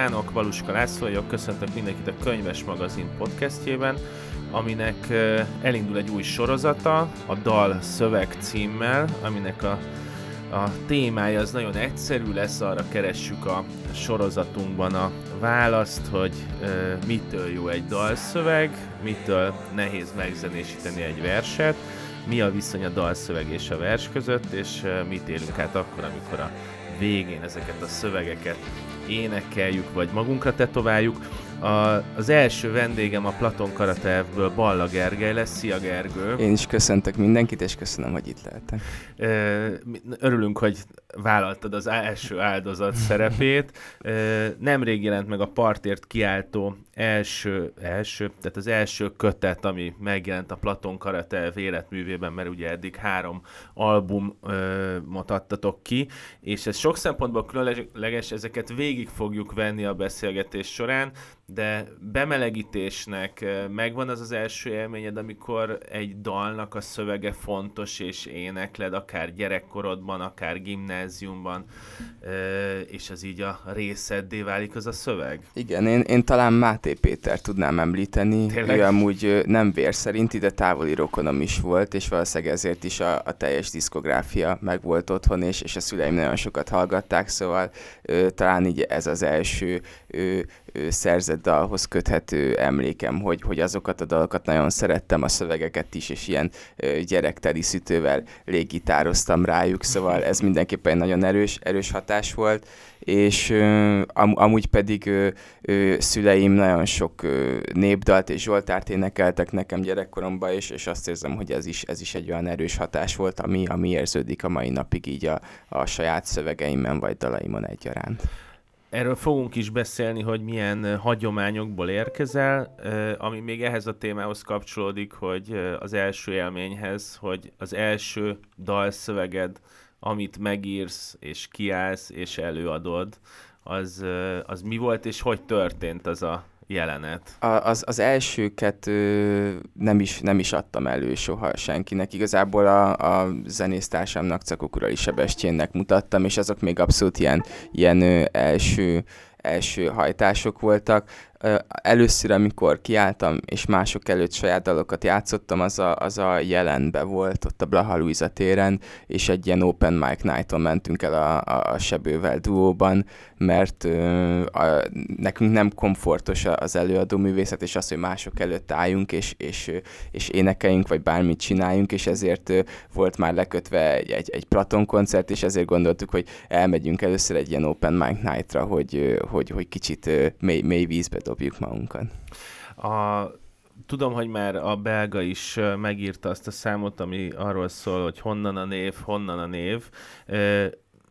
kívánok, Valuska László vagyok, köszöntök mindenkit a Könyves Magazin podcastjében, aminek elindul egy új sorozata, a Dal Szöveg címmel, aminek a, a témája az nagyon egyszerű lesz, arra keressük a sorozatunkban a választ, hogy mitől jó egy dalszöveg, mitől nehéz megzenésíteni egy verset, mi a viszony a dalszöveg és a vers között, és mit élünk át akkor, amikor a végén ezeket a szövegeket énekeljük, vagy magunkra tetováljuk. A, az első vendégem a Platon Karatevből Balla Gergely lesz. Szia Gergő! Én is köszöntök mindenkit, és köszönöm, hogy itt lehetek. Örülünk, hogy vállaltad az első áldozat szerepét. Nemrég jelent meg a partért kiáltó első, első, tehát az első kötet, ami megjelent a Platon Karatev életművében, mert ugye eddig három albumot adtatok ki, és ez sok szempontból különleges, ezeket végig fogjuk venni a beszélgetés során, de bemelegítésnek megvan az az első élményed, amikor egy dalnak a szövege fontos, és énekled, akár gyerekkorodban, akár gimnáziumban, és az így a részeddé válik az a szöveg? Igen, én, én talán Máté Péter tudnám említeni. Tényleg? Ő amúgy nem vér szerinti, de távoli rokonom is volt, és valószínűleg ezért is a, a teljes diszkográfia meg volt otthon, és, és a szüleim nagyon sokat hallgatták, szóval ö, talán így ez az első ö, szerzett dalhoz köthető emlékem, hogy, hogy azokat a dalokat nagyon szerettem, a szövegeket is, és ilyen gyerekteli szütővel légitároztam rájuk, szóval ez mindenképpen egy nagyon erős, erős hatás volt, és am, amúgy pedig ö, ö, szüleim nagyon sok ö, népdalt és Zsoltárt énekeltek nekem gyerekkoromban, és, és azt érzem, hogy ez is, ez is egy olyan erős hatás volt, ami, ami érződik a mai napig így a, a saját szövegeimben vagy dalaimon egyaránt. Erről fogunk is beszélni, hogy milyen hagyományokból érkezel, ami még ehhez a témához kapcsolódik, hogy az első élményhez, hogy az első dalszöveged, amit megírsz, és kiállsz, és előadod, az, az mi volt, és hogy történt az a jelenet? A, az, az elsőket ö, nem, is, nem is adtam elő soha senkinek. Igazából a, a zenésztársamnak, Cakok Sebestyénnek mutattam, és azok még abszolút ilyen, ilyen ö, első első hajtások voltak először, amikor kiálltam, és mások előtt saját dalokat játszottam, az a, az a jelenbe volt, ott a Blaha Luisa téren, és egy ilyen open mic night-on mentünk el a, a, Sebővel duóban, mert ö, a, nekünk nem komfortos az előadó művészet, és az, hogy mások előtt álljunk, és, és, és énekeljünk, vagy bármit csináljunk, és ezért ö, volt már lekötve egy, egy, egy Platon koncert, és ezért gondoltuk, hogy elmegyünk először egy ilyen open mic night-ra, hogy, hogy, hogy kicsit mély, mély vízbe dobjuk magunkat. A, tudom, hogy már a belga is megírta azt a számot, ami arról szól, hogy honnan a név, honnan a név.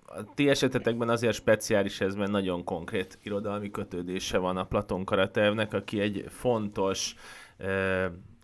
A ti esetetekben azért speciális ez, mert nagyon konkrét irodalmi kötődése van a Platon Karatevnek, aki egy fontos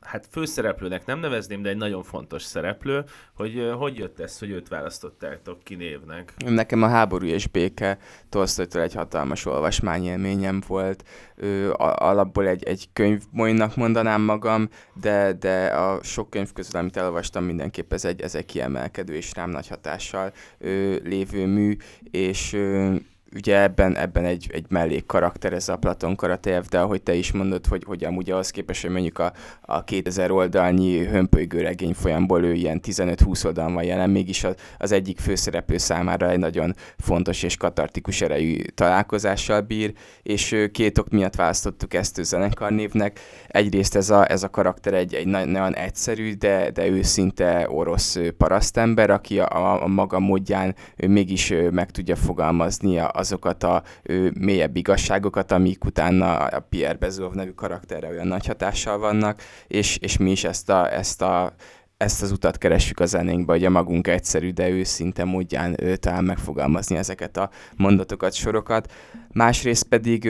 hát főszereplőnek nem nevezném, de egy nagyon fontos szereplő, hogy hogy jött ez, hogy őt választottátok ki névnek? Nekem a háború és béke Tolstoytól egy hatalmas olvasmányélményem volt. Ő, alapból egy, egy könyvmolynak mondanám magam, de, de a sok könyv közül, amit elolvastam, mindenképp ez egy, ez egy kiemelkedő és rám nagy hatással ő, lévő mű, és ő, ugye ebben, ebben egy, egy mellék karakter, ez a Platon Karatev, de ahogy te is mondod, hogy, hogy amúgy ahhoz képest, hogy mondjuk a, a 2000 oldalnyi hömpölygő regény folyamból ő ilyen 15-20 oldalon van jelen, mégis az, az egyik főszereplő számára egy nagyon fontos és katartikus erejű találkozással bír, és két ok miatt választottuk ezt a zenekarnévnek. Egyrészt ez a, ez a karakter egy, egy nagyon egyszerű, de, de őszinte orosz parasztember, aki a, a maga módján mégis meg tudja fogalmazni a, azokat a ő, mélyebb igazságokat, amik utána a Pierre Bezov nevű karakterre olyan nagy hatással vannak, és, és mi is ezt a, ezt a ezt az utat keressük a zenénkbe, hogy a magunk egyszerű, de őszinte módján ő, talán megfogalmazni ezeket a mondatokat, sorokat. Másrészt pedig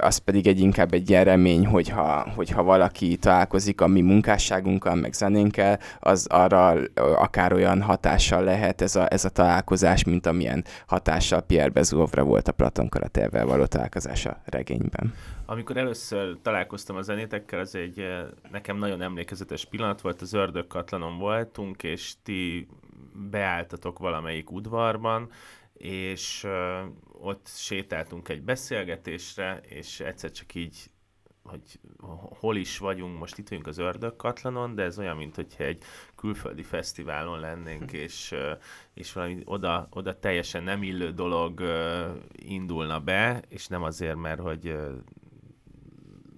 az pedig egy inkább egy ilyen remény, hogyha, hogyha valaki találkozik a mi munkásságunkkal, meg zenénkkel, az arra akár olyan hatással lehet ez a, ez a találkozás, mint amilyen hatással Pierre Bezovra volt a Platon Karatervel való találkozás a regényben. Amikor először találkoztam a zenétekkel, az egy nekem nagyon emlékezetes pillanat volt, az Ördögkatlanon voltunk, és ti beálltatok valamelyik udvarban, és ott sétáltunk egy beszélgetésre, és egyszer csak így hogy hol is vagyunk, most itt vagyunk az Ördögkatlanon, de ez olyan, mint hogyha egy külföldi fesztiválon lennénk, hm. és, és valami oda, oda teljesen nem illő dolog indulna be, és nem azért, mert hogy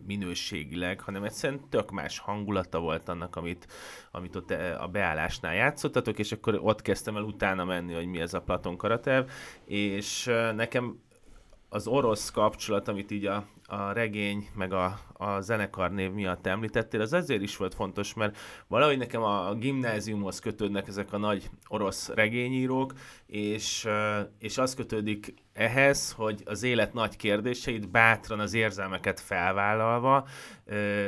minőségileg, hanem egyszerűen tök más hangulata volt annak, amit, amit ott a beállásnál játszottatok, és akkor ott kezdtem el utána menni, hogy mi ez a Platon Karatev, és nekem az orosz kapcsolat, amit így a, a regény, meg a, a zenekar név miatt említettél, az azért is volt fontos, mert valahogy nekem a, gimnáziumhoz kötődnek ezek a nagy orosz regényírók, és, és az kötődik ehhez, hogy az élet nagy kérdéseit bátran az érzelmeket felvállalva,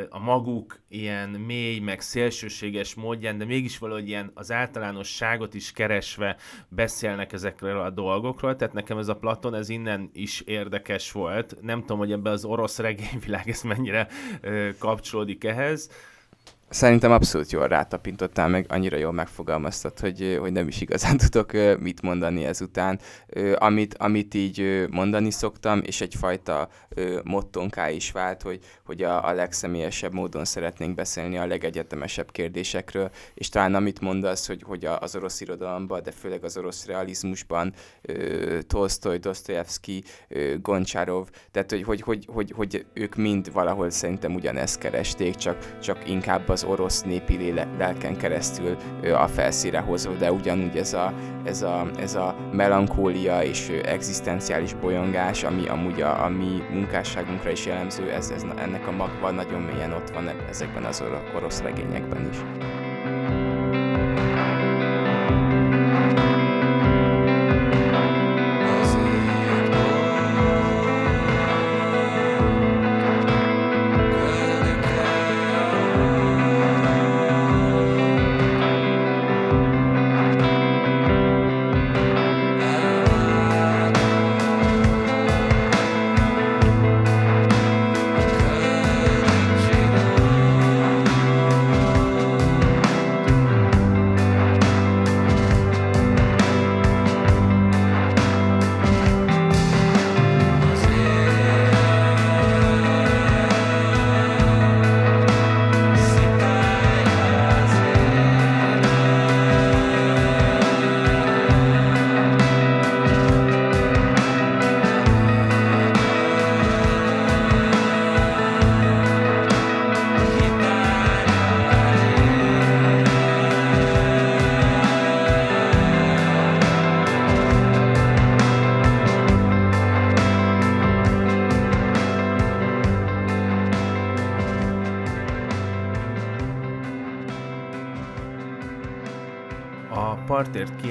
a maguk ilyen mély, meg szélsőséges módján, de mégis valahogy ilyen az általánosságot is keresve beszélnek ezekről a dolgokról, tehát nekem ez a Platon, ez innen is érdekes volt. Nem tudom, hogy ebbe az orosz regényvilág ez mennyire kapcsolódik ehhez, Szerintem abszolút jól rátapintottál, meg annyira jól megfogalmaztad, hogy, hogy nem is igazán tudok mit mondani ezután. Amit, amit így mondani szoktam, és egyfajta mottonká is vált, hogy, hogy a, a legszemélyesebb módon szeretnénk beszélni a legegyetemesebb kérdésekről, és talán amit mondasz, hogy, hogy az orosz irodalomban, de főleg az orosz realizmusban Tolstoy, Dostoyevsky, Goncsárov, tehát hogy, hogy, hogy, hogy, hogy ők mind valahol szerintem ugyanezt keresték, csak, csak inkább az az orosz népi lelken keresztül a felszíre hozva, de ugyanúgy ez a, ez a, ez a melankólia és egzisztenciális bolyongás, ami amúgy a, a mi munkásságunkra is jellemző, ez, ez, ennek a magva nagyon mélyen ott van ezekben az orosz regényekben is.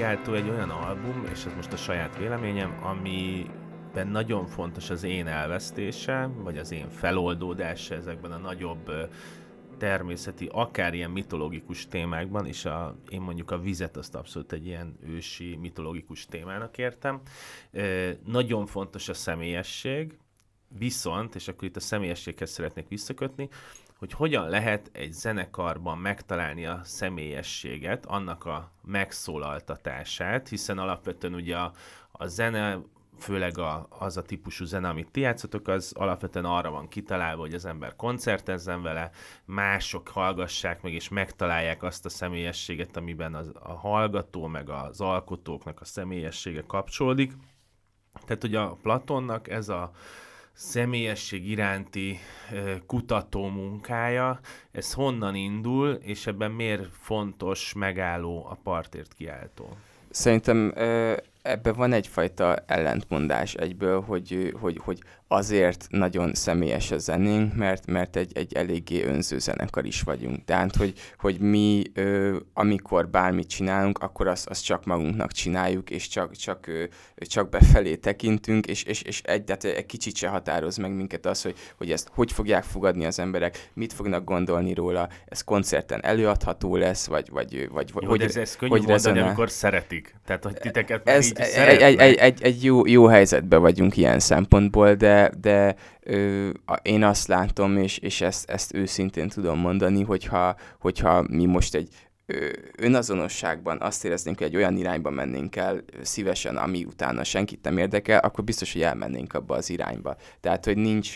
Kiáltó egy olyan album, és ez most a saját véleményem, amiben nagyon fontos az én elvesztése, vagy az én feloldódása ezekben a nagyobb természeti, akár ilyen mitológikus témákban, és a, én mondjuk a vizet azt abszolút egy ilyen ősi mitológikus témának értem. Nagyon fontos a személyesség, viszont, és akkor itt a személyességhez szeretnék visszakötni, hogy hogyan lehet egy zenekarban megtalálni a személyességet, annak a megszólaltatását, hiszen alapvetően ugye a, a zene, főleg a, az a típusú zene, amit ti játszotok, az alapvetően arra van kitalálva, hogy az ember koncertezzen vele, mások hallgassák meg, és megtalálják azt a személyességet, amiben az, a hallgató, meg az alkotóknak a személyessége kapcsolódik. Tehát ugye a Platonnak ez a személyesség iránti kutató munkája, ez honnan indul, és ebben miért fontos megálló a partért kiáltó? Szerintem ebben van egyfajta ellentmondás egyből, hogy, hogy, hogy azért nagyon személyes a zenénk, mert, mert egy, egy eléggé önző zenekar is vagyunk. Tehát, hogy, hogy mi, ö, amikor bármit csinálunk, akkor azt, azt csak magunknak csináljuk, és csak, csak, ö, csak befelé tekintünk, és, és, és egy, tehát egy kicsit se határoz meg minket az, hogy, hogy ezt hogy fogják fogadni az emberek, mit fognak gondolni róla, ez koncerten előadható lesz, vagy, vagy, vagy jó, hogy, ez, ez könnyű hogy mondani, rezonál. amikor szeretik. Tehát, hogy titeket ez, így egy, egy, egy, egy, egy jó, jó helyzetben vagyunk ilyen szempontból, de de, ö, én azt látom, és, és ezt, ezt őszintén tudom mondani, hogyha, hogyha mi most egy önazonosságban azt éreznénk, hogy egy olyan irányba mennénk el szívesen, ami utána senkit nem érdekel, akkor biztos, hogy elmennénk abba az irányba. Tehát, hogy nincs,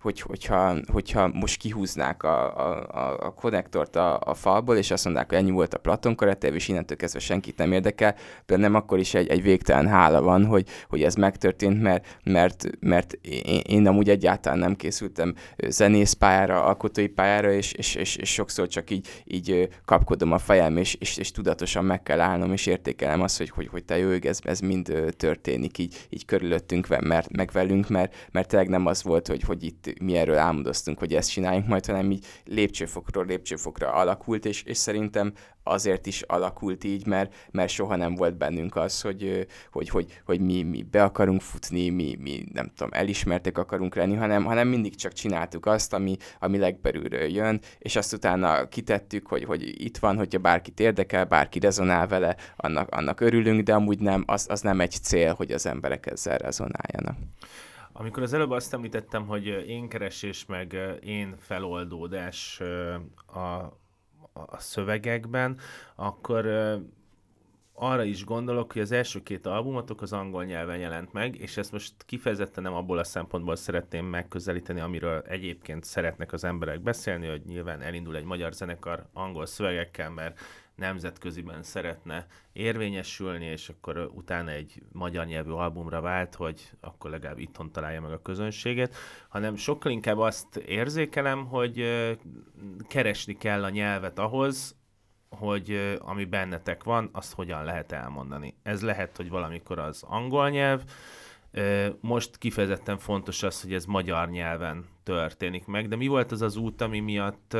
hogy, hogyha, hogyha most kihúznák a, a, a konnektort a, a falból, és azt mondják, hogy ennyi volt a Platon karakter, és innentől kezdve senkit nem érdekel, de nem akkor is egy, egy végtelen hála van, hogy, hogy ez megtörtént, mert, mert, mert én, én amúgy egyáltalán nem készültem zenészpályára, alkotói pályára, és, és, és, és sokszor csak így, így kapkodom a fejem, és, és, és tudatosan meg kell állnom, és értékelem azt, hogy, hogy, hogy te jó, ez, ez mind történik így, így körülöttünk, mert, meg velünk, mert, mert tényleg nem az volt, hogy, hogy itt mi erről álmodoztunk, hogy ezt csináljunk majd, hanem így lépcsőfokról lépcsőfokra alakult, és, és szerintem azért is alakult így, mert, mert soha nem volt bennünk az, hogy, hogy, hogy, hogy mi, mi be akarunk futni, mi, mi nem tudom, elismertek akarunk lenni, hanem, hanem mindig csak csináltuk azt, ami, ami legbelülről jön, és azt utána kitettük, hogy, hogy itt van, hogyha bárkit érdekel, bárki rezonál vele, annak, annak örülünk, de amúgy nem, az, az nem egy cél, hogy az emberek ezzel rezonáljanak. Amikor az előbb azt említettem, hogy én keresés meg én feloldódás a, a szövegekben, akkor arra is gondolok, hogy az első két albumotok az angol nyelven jelent meg, és ezt most kifejezetten nem abból a szempontból szeretném megközelíteni, amiről egyébként szeretnek az emberek beszélni, hogy nyilván elindul egy magyar zenekar angol szövegekkel, mert nemzetköziben szeretne érvényesülni, és akkor utána egy magyar nyelvű albumra vált, hogy akkor legalább itthon találja meg a közönséget, hanem sokkal inkább azt érzékelem, hogy keresni kell a nyelvet ahhoz, hogy ami bennetek van, azt hogyan lehet elmondani. Ez lehet, hogy valamikor az angol nyelv, most kifejezetten fontos az, hogy ez magyar nyelven történik meg, de mi volt az az út, ami miatt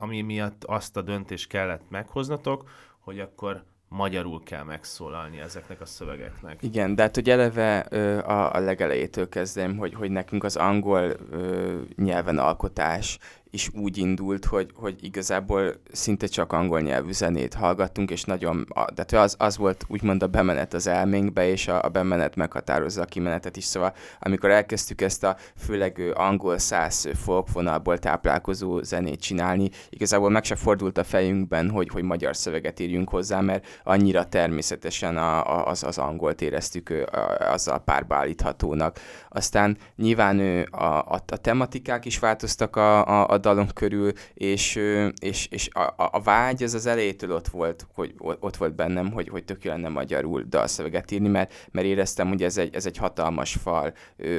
ami miatt azt a döntést kellett meghoznatok, hogy akkor magyarul kell megszólalni ezeknek a szövegeknek. Igen, de hát hogy eleve ö, a, a legelejétől kezdem, hogy, hogy nekünk az angol ö, nyelven alkotás is úgy indult, hogy, hogy igazából szinte csak angol nyelvű zenét hallgattunk, és nagyon, de az, az volt úgymond a bemenet az elménkbe, és a, a bemenet meghatározza a kimenetet is, szóval amikor elkezdtük ezt a főleg angol száz folkvonalból táplálkozó zenét csinálni, igazából meg se fordult a fejünkben, hogy, hogy magyar szöveget írjunk hozzá, mert annyira természetesen a, a, az, az angolt éreztük a, azzal párba állíthatónak. Aztán nyilván a, a, a tematikák is változtak a, a, a dalon körül, és, és, és a, a vágy az az elejétől ott volt, hogy ott volt bennem, hogy, hogy tök lenne magyarul dalszöveget írni, mert, mert éreztem, hogy ez egy, ez egy hatalmas fal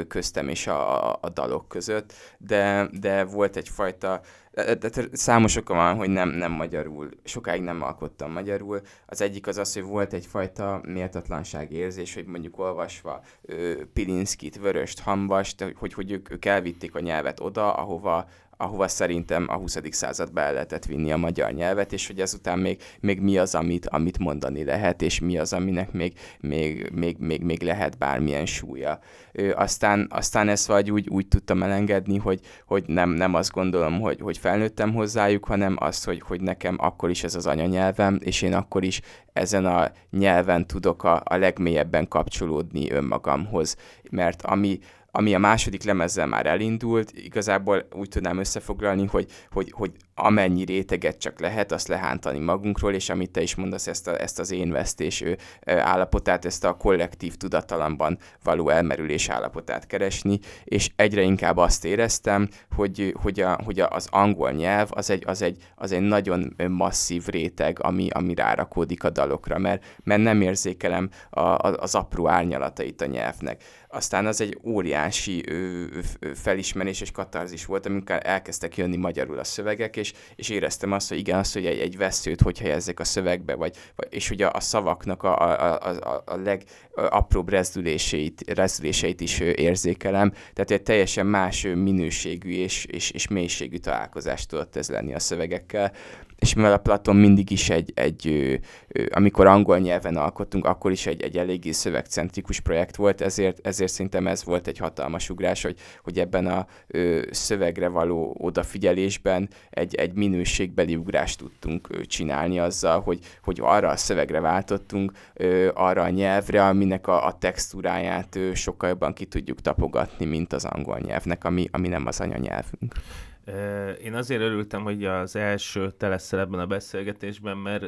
köztem és a, a, a dalok között, de, de volt egyfajta számos oka van, hogy nem, nem magyarul, sokáig nem alkottam magyarul. Az egyik az az, hogy volt egyfajta méltatlanság érzés, hogy mondjuk olvasva Pilinszkit, Vöröst, Hambast, hogy, hogy ők, ők elvitték a nyelvet oda, ahova, ahova szerintem a 20. századba el lehetett vinni a magyar nyelvet, és hogy ezután még, még mi az, amit, amit mondani lehet, és mi az, aminek még, még, még, még, még lehet bármilyen súlya. Ö, aztán, aztán ezt vagy úgy, úgy tudtam elengedni, hogy, hogy nem, nem azt gondolom, hogy, hogy felnőttem hozzájuk, hanem azt, hogy, hogy nekem akkor is ez az anyanyelvem, és én akkor is ezen a nyelven tudok a, a legmélyebben kapcsolódni önmagamhoz. Mert ami, ami a második lemezzel már elindult, igazából úgy tudnám összefoglalni, hogy, hogy, hogy amennyi réteget csak lehet, azt lehántani magunkról, és amit te is mondasz, ezt, a, ezt az én vesztés állapotát, ezt a kollektív tudatalamban való elmerülés állapotát keresni, és egyre inkább azt éreztem, hogy, hogy, a, hogy az angol nyelv az egy, az egy, az egy nagyon masszív réteg, ami, ami rárakódik a dalokra, mert, mert nem érzékelem a, a, az apró árnyalatait a nyelvnek aztán az egy óriási ö, ö, felismerés és katarzis volt, amikor elkezdtek jönni magyarul a szövegek, és, és éreztem azt, hogy igen, azt, hogy egy, egy veszőt hogy helyezzek a szövegbe, vagy, vagy és ugye a szavaknak a, a, a, a legapróbb rezdüléseit, rezdüléseit is érzékelem, tehát egy teljesen más minőségű és, és, és mélységű találkozást tudott ez lenni a szövegekkel, és mivel a Platon mindig is egy, egy amikor angol nyelven alkottunk, akkor is egy, egy eléggé szövegcentrikus projekt volt, ezért, ezért szerintem ez volt egy hatalmas ugrás, hogy, hogy ebben a ö, szövegre való odafigyelésben egy, egy minőségbeli ugrást tudtunk ö, csinálni azzal, hogy, hogy arra a szövegre váltottunk, ö, arra a nyelvre, aminek a, a textúráját ö, sokkal jobban ki tudjuk tapogatni, mint az angol nyelvnek, ami, ami nem az anyanyelvünk. Én azért örültem, hogy az első te leszel ebben a beszélgetésben, mert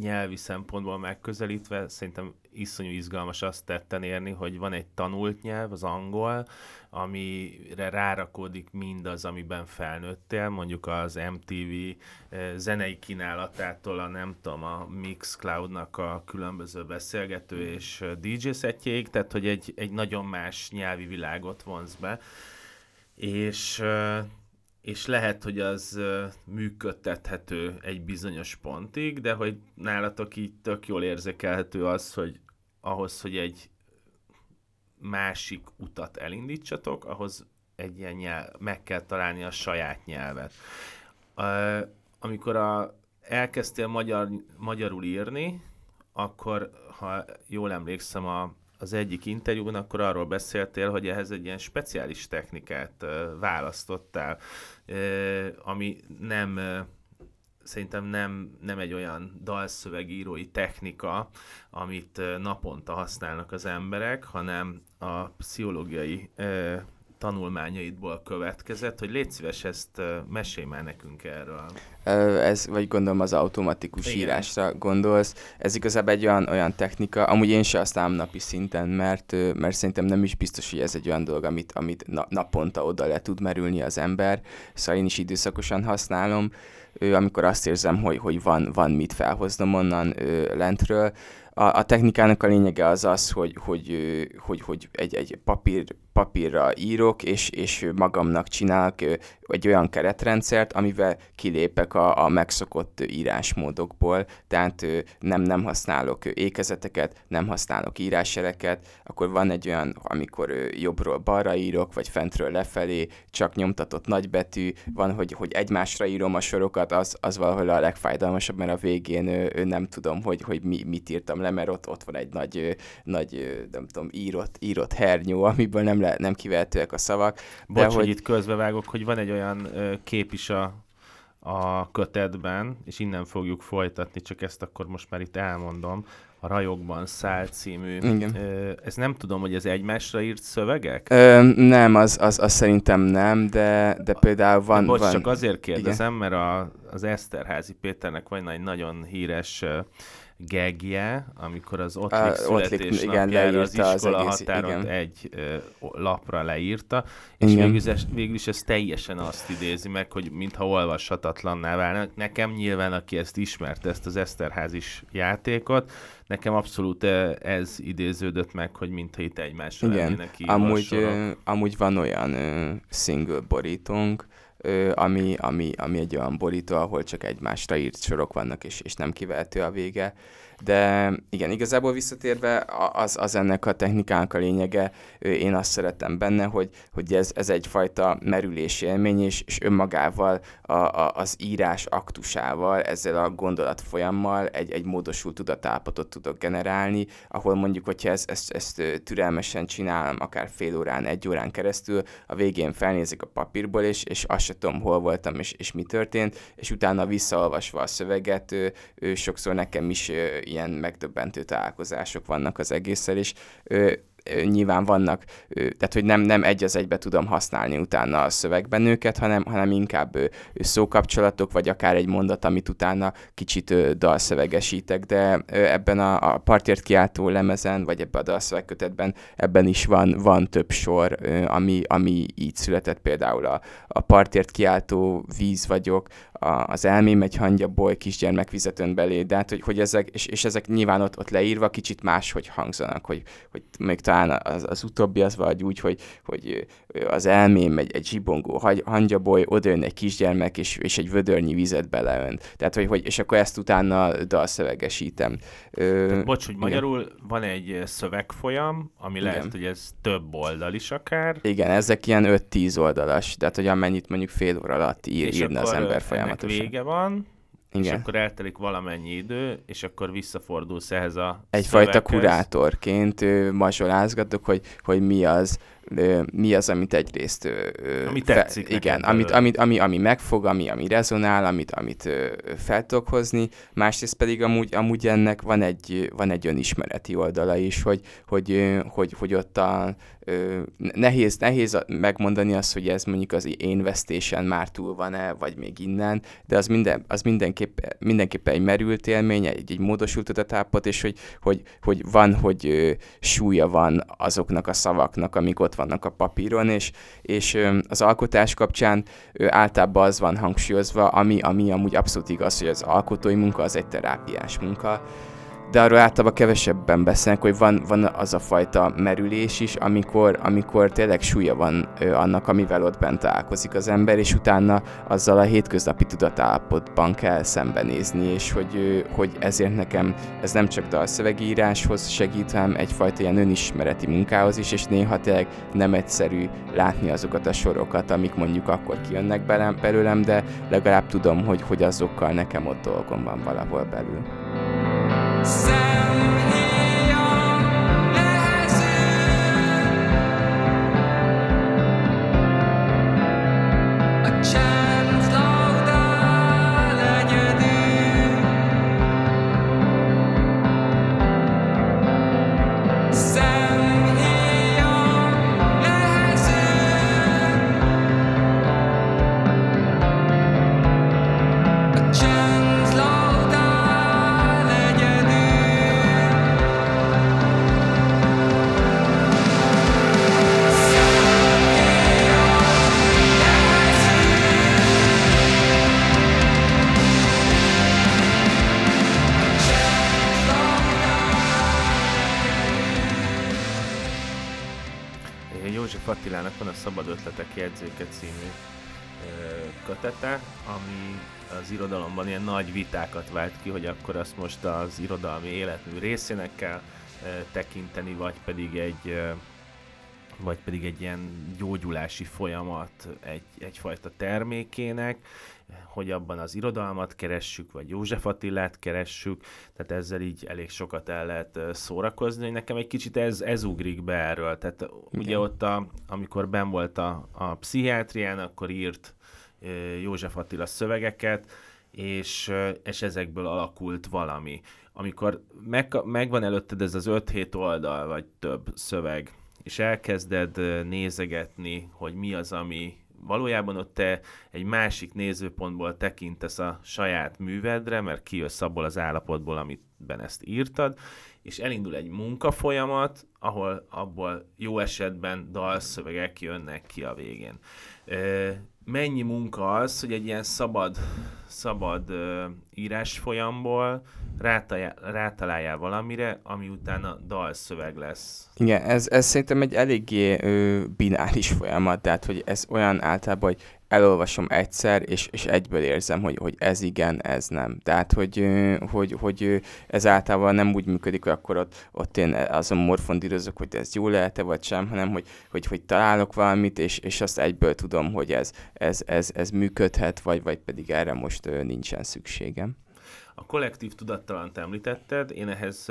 nyelvi szempontból megközelítve szerintem iszonyú izgalmas azt tetten érni, hogy van egy tanult nyelv, az angol, amire rárakódik mindaz, amiben felnőttél, mondjuk az MTV zenei kínálatától a nem tudom, a Mixcloud-nak a különböző beszélgető és DJ szetjéig, tehát hogy egy, egy nagyon más nyelvi világot vonz be. És és lehet, hogy az működtethető egy bizonyos pontig, de hogy nálatok így tök jól érzékelhető az, hogy ahhoz, hogy egy másik utat elindítsatok, ahhoz egy ilyen nyelv, meg kell találni a saját nyelvet. Amikor a, elkezdtél magyar, magyarul írni, akkor, ha jól emlékszem, a, az egyik interjúban, akkor arról beszéltél, hogy ehhez egy ilyen speciális technikát választottál, ami nem szerintem nem, nem egy olyan dalszövegírói technika, amit naponta használnak az emberek, hanem a pszichológiai tanulmányaidból következett, hogy légy szíves, ezt mesélj már nekünk erről. Ez, vagy gondolom az automatikus Igen. írásra gondolsz. Ez igazából egy olyan, olyan technika, amúgy én sem használom napi szinten, mert, mert szerintem nem is biztos, hogy ez egy olyan dolog, amit, amit naponta oda le tud merülni az ember, szóval én is időszakosan használom, amikor azt érzem, hogy, hogy van, van mit felhoznom onnan lentről. A, a technikának a lényege az az, hogy, hogy, hogy, hogy egy, egy papír, papírra írok, és, és magamnak csinálok egy olyan keretrendszert, amivel kilépek a, a megszokott írásmódokból, tehát nem, nem használok ékezeteket, nem használok írásjeleket, akkor van egy olyan, amikor jobbról balra írok, vagy fentről lefelé, csak nyomtatott nagybetű, van, hogy, hogy egymásra írom a sorokat, az, az valahol a legfájdalmasabb, mert a végén nem tudom, hogy, hogy mi, mit írtam le, mert ott, ott van egy nagy, nagy nem tudom, írott, írott hernyó, amiből nem, le, nem kivehetőek a szavak. Bocs, de hogy... hogy itt közbevágok, hogy van egy olyan kép is a, a kötetben, és innen fogjuk folytatni, csak ezt akkor most már itt elmondom, a Rajokban száll című. Igen. Ö, ez nem tudom, hogy ez egymásra írt szövegek? Ö, nem, az, az, az szerintem nem, de, de például van... De bocs, van... csak azért kérdezem, Igen. mert a, az Eszterházi Péternek van egy nagyon híres gegje, amikor az Ottlik születésnapjára az iskola az egész, határon igen. egy ö, lapra leírta, és végül is, végül is ez teljesen azt idézi meg, hogy mintha olvashatatlanná válna. Nekem nyilván, aki ezt ismerte, ezt az Eszterházis játékot, nekem abszolút ez idéződött meg, hogy mintha itt egymásra Igen. lennének amúgy, ö, amúgy van olyan ö, single borítónk, ami, ami, ami egy olyan borító, ahol csak egymásra írt sorok vannak, és, és nem kivehető a vége. De igen, igazából visszatérve az, az ennek a technikának a lényege, én azt szeretem benne, hogy, hogy ez, ez egyfajta merülési élmény, és, és önmagával a, a, az írás aktusával, ezzel a gondolat folyammal egy, egy módosult tudatállapotot tudok generálni, ahol mondjuk, hogyha ezt, ezt, ezt türelmesen csinálom, akár fél órán, egy órán keresztül, a végén felnézek a papírból, és, és azt se tudom, hol voltam, és, és mi történt, és utána visszaolvasva a szöveget, ő, ő sokszor nekem is ilyen megdöbbentő találkozások vannak az egésszel, és nyilván vannak, tehát hogy nem, nem egy az egybe tudom használni utána a szövegben őket, hanem, hanem inkább szókapcsolatok, vagy akár egy mondat, amit utána kicsit dalszövegesítek, de ebben a, a partért kiáltó lemezen, vagy ebben a dalszövegkötetben ebben is van, van több sor, ami, ami így született, például a, a partért kiáltó víz vagyok, a, az elmém egy hangya boly kisgyermek vizet belé, de hát, hogy, hogy ezek, és, és ezek nyilván ott, ott leírva kicsit máshogy hangzanak, hogy, hogy még talán az, az utóbbi az vagy úgy, hogy, hogy az elmém egy, egy zsibongó hangyaboly, odajön egy kisgyermek, és, és egy vödörnyi vizet beleönt. Tehát, hogy, hogy és akkor ezt utána dalszövegesítem. Ö, bocs, hogy magyarul igen. van egy szövegfolyam, ami igen. lehet, hogy ez több oldal is akár. Igen, ezek ilyen 5-10 oldalas, tehát hogy amennyit mondjuk fél óra alatt ír, írna az ember folyamatosan. vége van, igen. és akkor eltelik valamennyi idő, és akkor visszafordulsz ehhez a Egyfajta szöveghez. kurátorként mazsolázgatok, hogy, hogy mi az, mi az, amit egyrészt... Ami tetszik fe, Igen, amit, amit, ami, ami megfog, ami, ami rezonál, amit, amit fel tudok hozni, másrészt pedig amúgy, amúgy ennek van egy, van egy önismereti oldala is, hogy, hogy, hogy, hogy ott a, nehéz, nehéz megmondani azt, hogy ez mondjuk az én vesztésen már túl van-e, vagy még innen, de az, minden, az mindenképp, mindenképpen egy merült élmény, egy, egy módosult adatápot, és hogy, hogy, hogy van, hogy súlya van azoknak a szavaknak, amik ott vannak a papíron, és, és az alkotás kapcsán általában az van hangsúlyozva, ami, ami amúgy abszolút igaz, hogy az alkotói munka az egy terápiás munka, de arról általában kevesebben beszélnek, hogy van, van az a fajta merülés is, amikor, amikor tényleg súlya van ö, annak, amivel ott bent találkozik az ember, és utána azzal a hétköznapi tudatállapotban kell szembenézni, és hogy, ö, hogy ezért nekem ez nem csak dalszövegíráshoz segít, hanem egyfajta ilyen önismereti munkához is, és néha tényleg nem egyszerű látni azokat a sorokat, amik mondjuk akkor kijönnek belőlem, de legalább tudom, hogy, hogy azokkal nekem ott dolgom van valahol belül. stand. Jegyzéke című kötete, ami az irodalomban ilyen nagy vitákat vált ki, hogy akkor azt most az irodalmi életmű részének kell tekinteni, vagy pedig egy vagy pedig egy ilyen gyógyulási folyamat egy, egyfajta termékének, hogy abban az irodalmat keressük, vagy József Attilát keressük, tehát ezzel így elég sokat el lehet szórakozni, hogy nekem egy kicsit ez, ez ugrik be erről, tehát Igen. ugye ott, a, amikor ben volt a, a pszichiátrián, akkor írt József Attila szövegeket, és, és ezekből alakult valami. Amikor meg, megvan előtted ez az 5-7 oldal, vagy több szöveg, és elkezded nézegetni, hogy mi az, ami valójában ott te egy másik nézőpontból tekintesz a saját művedre, mert kijössz abból az állapotból, amiben ezt írtad, és elindul egy munkafolyamat, ahol abból jó esetben dalszövegek jönnek ki a végén. Mennyi munka az, hogy egy ilyen szabad, szabad írásfolyamból rátaláljál valamire, ami utána dalszöveg lesz. Igen, ez, ez szerintem egy eléggé ö, bináris folyamat, tehát hogy ez olyan általában, hogy elolvasom egyszer, és, és egyből érzem, hogy, hogy ez igen, ez nem. Tehát, hogy, hogy, hogy ez általában nem úgy működik, hogy akkor ott, ott én azon morfondírozok, hogy ez jó lehet-e, vagy sem, hanem hogy, hogy, hogy találok valamit, és, és azt egyből tudom, hogy ez, ez, ez, ez működhet, vagy, vagy pedig erre most nincsen szükségem. A kollektív tudattalant említetted, én ehhez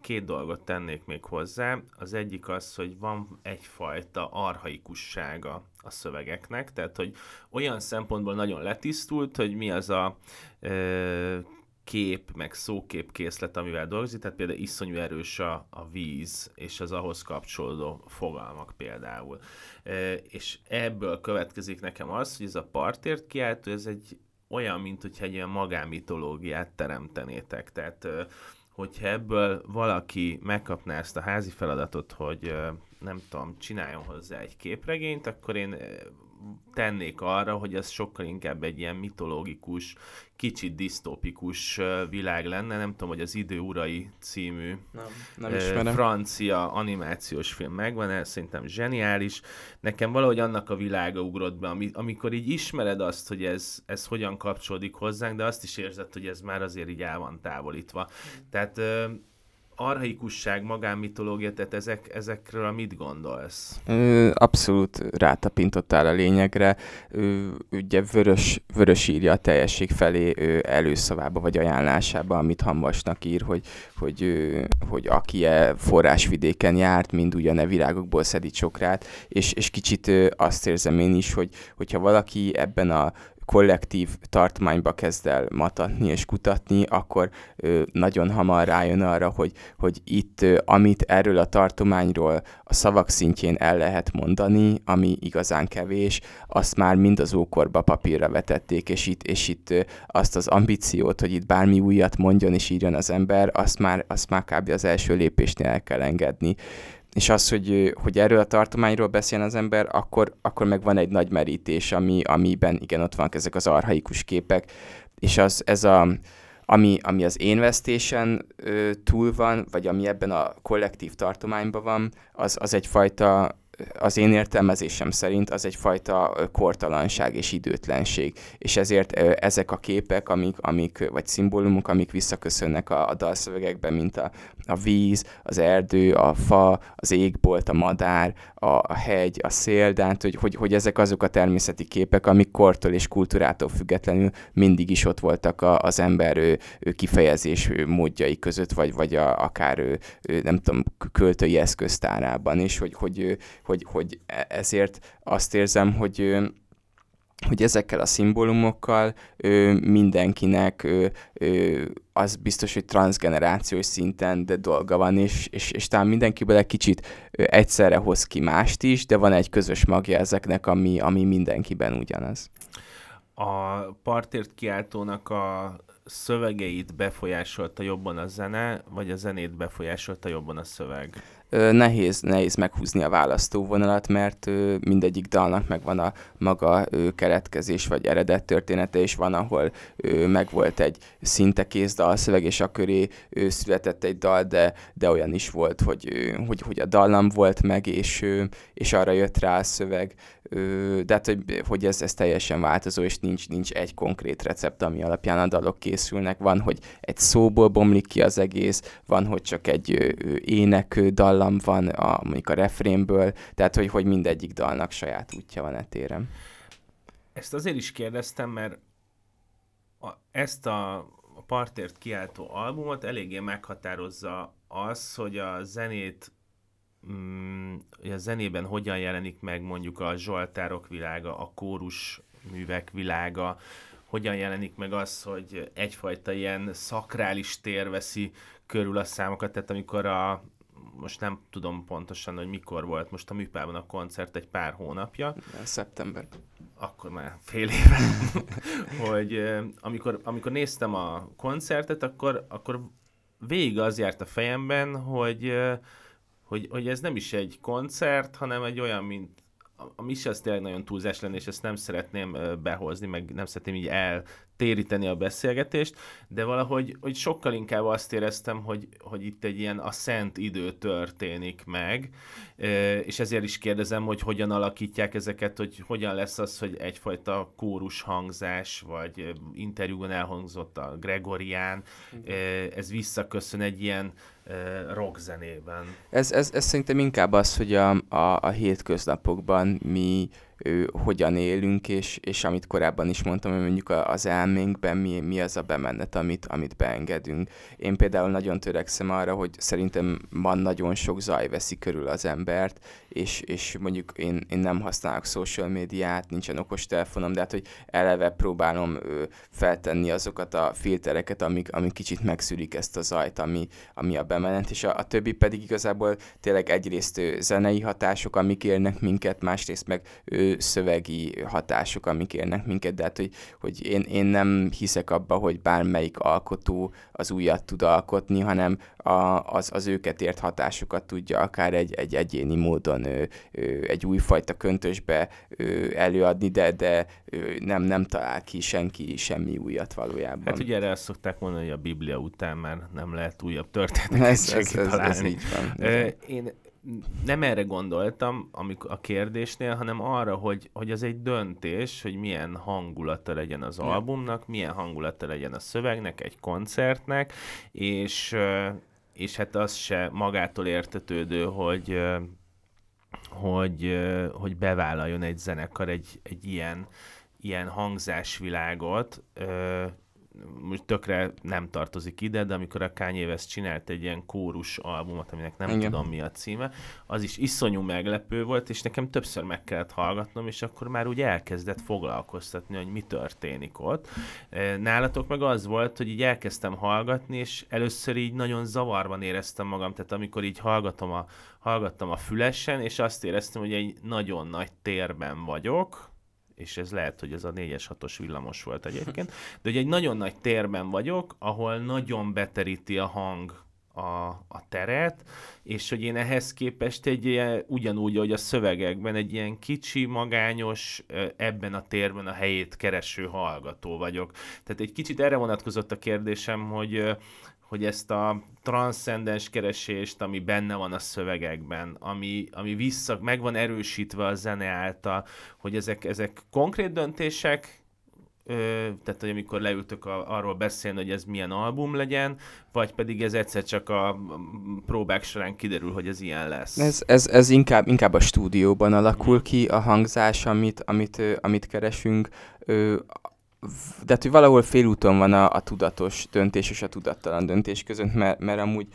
két dolgot tennék még hozzá. Az egyik az, hogy van egyfajta arhaikussága a szövegeknek, tehát hogy olyan szempontból nagyon letisztult, hogy mi az a ö, kép, meg szókép készlet, amivel dolgozik, tehát például iszonyú erős a, a víz, és az ahhoz kapcsolódó fogalmak például. E, és ebből következik nekem az, hogy ez a partért kiáltó, ez egy olyan, mint hogyha egy ilyen magánmitológiát teremtenétek. Tehát hogyha ebből valaki megkapná ezt a házi feladatot, hogy nem tudom, csináljon hozzá egy képregényt, akkor én tennék arra, hogy ez sokkal inkább egy ilyen mitológikus, kicsit disztópikus világ lenne. Nem tudom, hogy az Idő Urai című nem, nem francia animációs film megvan, ez szerintem zseniális. Nekem valahogy annak a világa ugrott be, amikor így ismered azt, hogy ez, ez hogyan kapcsolódik hozzánk, de azt is érzed, hogy ez már azért így el van távolítva. Tehát arhaikusság, magánmitológia, tehát ezek, ezekről mit gondolsz? Abszolút rátapintottál a lényegre. Ugye Vörös, Vörös írja a teljesség felé előszavába vagy ajánlásába, amit Hamvasnak ír, hogy, hogy, hogy aki e forrásvidéken járt, mind ugyane virágokból szedi csokrát, és, és kicsit azt érzem én is, hogy hogyha valaki ebben a kollektív tartományba kezd el matatni és kutatni, akkor ö, nagyon hamar rájön arra, hogy, hogy itt, ö, amit erről a tartományról a szavak szintjén el lehet mondani, ami igazán kevés, azt már mind az ókorba papírra vetették, és itt, és itt ö, azt az ambíciót, hogy itt bármi újat mondjon és írjon az ember, azt már, azt már kb. az első lépésnél el kell engedni és az, hogy, hogy erről a tartományról beszél az ember, akkor, akkor meg van egy nagy merítés, ami, amiben igen, ott vannak ezek az arhaikus képek, és az, ez a, ami, ami az én vesztésen ö, túl van, vagy ami ebben a kollektív tartományban van, az, az egyfajta az én értelmezésem szerint az egyfajta kortalanság és időtlenség. És ezért ezek a képek, amik, amik vagy szimbólumok, amik visszaköszönnek a, a dalszövegekben, mint a, a víz, az erdő, a fa, az égbolt, a madár, a, a hegy, a szél, de hát, hogy, hogy, hogy ezek azok a természeti képek, amik kortól és kultúrától függetlenül mindig is ott voltak a, az ember ő, ő kifejezés módjai között, vagy, vagy a, akár ő, ő, nem tudom, költői eszköztárában, és hogy, hogy, hogy, hogy e, ezért azt érzem, hogy hogy ezekkel a szimbólumokkal ö, mindenkinek ö, ö, az biztos, hogy transgenerációs szinten de dolga van, és, és, és talán mindenkiből egy kicsit ö, egyszerre hoz ki mást is, de van egy közös magja ezeknek, ami, ami mindenkiben ugyanaz. A partért kiáltónak a szövegeit befolyásolta jobban a zene, vagy a zenét befolyásolta jobban a szöveg? Nehéz, nehéz meghúzni a választóvonalat, mert mindegyik dalnak megvan a maga keletkezés vagy eredet története, és van, ahol megvolt egy szinte kész dalszöveg, és a köré született egy dal, de, de olyan is volt, hogy, hogy, hogy a dallam volt meg, és, és arra jött rá a szöveg, de hát, hogy, hogy ez, ez teljesen változó, és nincs, nincs egy konkrét recept, ami alapján a dalok készülnek. Van, hogy egy szóból bomlik ki az egész, van, hogy csak egy ének dallam van a, mondjuk a refrénből, tehát hogy, hogy mindegyik dalnak saját útja van etérem. Ezt azért is kérdeztem, mert a, ezt a partért kiáltó albumot eléggé meghatározza az, hogy a zenét mm, a zenében hogyan jelenik meg mondjuk a zsoltárok világa, a kórus művek világa, hogyan jelenik meg az, hogy egyfajta ilyen szakrális tér veszi körül a számokat, tehát amikor a, most nem tudom pontosan, hogy mikor volt most a műpában a koncert, egy pár hónapja. Szeptember. Akkor már fél éve. hogy amikor, amikor néztem a koncertet, akkor, akkor végig az járt a fejemben, hogy hogy, hogy ez nem is egy koncert, hanem egy olyan, mint ami is az tényleg nagyon túlzás lenne, és ezt nem szeretném behozni, meg nem szeretném így eltéríteni a beszélgetést, de valahogy hogy sokkal inkább azt éreztem, hogy, hogy itt egy ilyen a szent idő történik meg, és ezért is kérdezem, hogy hogyan alakítják ezeket, hogy hogyan lesz az, hogy egyfajta kórus hangzás, vagy interjúban elhangzott a Gregorián, ez visszaköszön egy ilyen rockzenében. Ez, ez, ez szerintem inkább az, hogy a, a, a hétköznapokban mi ő, hogyan élünk, és, és amit korábban is mondtam, hogy mondjuk az elménkben mi, mi az a bemenet, amit, amit beengedünk. Én például nagyon törekszem arra, hogy szerintem van nagyon sok zaj veszi körül az embert, és, és mondjuk én, én nem használok social médiát, nincsen okostelefonom, de hát, hogy eleve próbálom ö, feltenni azokat a filtereket, amik, amik kicsit megszűrik ezt a zajt, ami, ami a bemenet, és a, a többi pedig igazából tényleg egyrészt ö, zenei hatások, amik érnek minket, másrészt meg ö, szövegi hatások, amik érnek minket, de hát, hogy, hogy én, én nem hiszek abba, hogy bármelyik alkotó az újat tud alkotni, hanem a, az, az őket ért hatásokat tudja akár egy, egy egyéni módon ö, ö, egy újfajta köntösbe ö, előadni, de, de ö, nem, nem talál ki senki semmi újat valójában. Hát ugye erre azt szokták mondani, hogy a Biblia után már nem lehet újabb történeteket ez, ez, ez, ez, így van. Én nem erre gondoltam amikor a kérdésnél, hanem arra, hogy, hogy az egy döntés, hogy milyen hangulata legyen az albumnak, milyen hangulata legyen a szövegnek, egy koncertnek, és és hát az se magától értetődő, hogy hogy, hogy bevállaljon egy zenekar egy, egy ilyen, ilyen hangzásvilágot, most tökre nem tartozik ide, de amikor a Kanye West csinált egy ilyen kórus albumot, aminek nem Igen. tudom mi a címe, az is iszonyú meglepő volt, és nekem többször meg kellett hallgatnom, és akkor már úgy elkezdett foglalkoztatni, hogy mi történik ott. Nálatok meg az volt, hogy így elkezdtem hallgatni, és először így nagyon zavarban éreztem magam, tehát amikor így hallgatom a, hallgattam a fülesen, és azt éreztem, hogy egy nagyon nagy térben vagyok, és ez lehet, hogy ez a 4-es 6-os villamos volt egyébként, de hogy egy nagyon nagy térben vagyok, ahol nagyon beteríti a hang a, a teret, és hogy én ehhez képest egy ilyen, ugyanúgy, hogy a szövegekben egy ilyen kicsi, magányos, ebben a térben a helyét kereső hallgató vagyok. Tehát egy kicsit erre vonatkozott a kérdésem, hogy hogy ezt a transzcendens keresést, ami benne van a szövegekben, ami, ami vissza, meg van erősítve a zene által, hogy ezek, ezek konkrét döntések, Ö, tehát, hogy amikor leültök a, arról beszélni, hogy ez milyen album legyen, vagy pedig ez egyszer csak a próbák során kiderül, hogy ez ilyen lesz. Ez, ez, ez inkább, inkább a stúdióban alakul ki a hangzás, amit, amit, amit keresünk. Ö, de hogy valahol félúton van a, a tudatos döntés és a tudattalan döntés között, mert, mert amúgy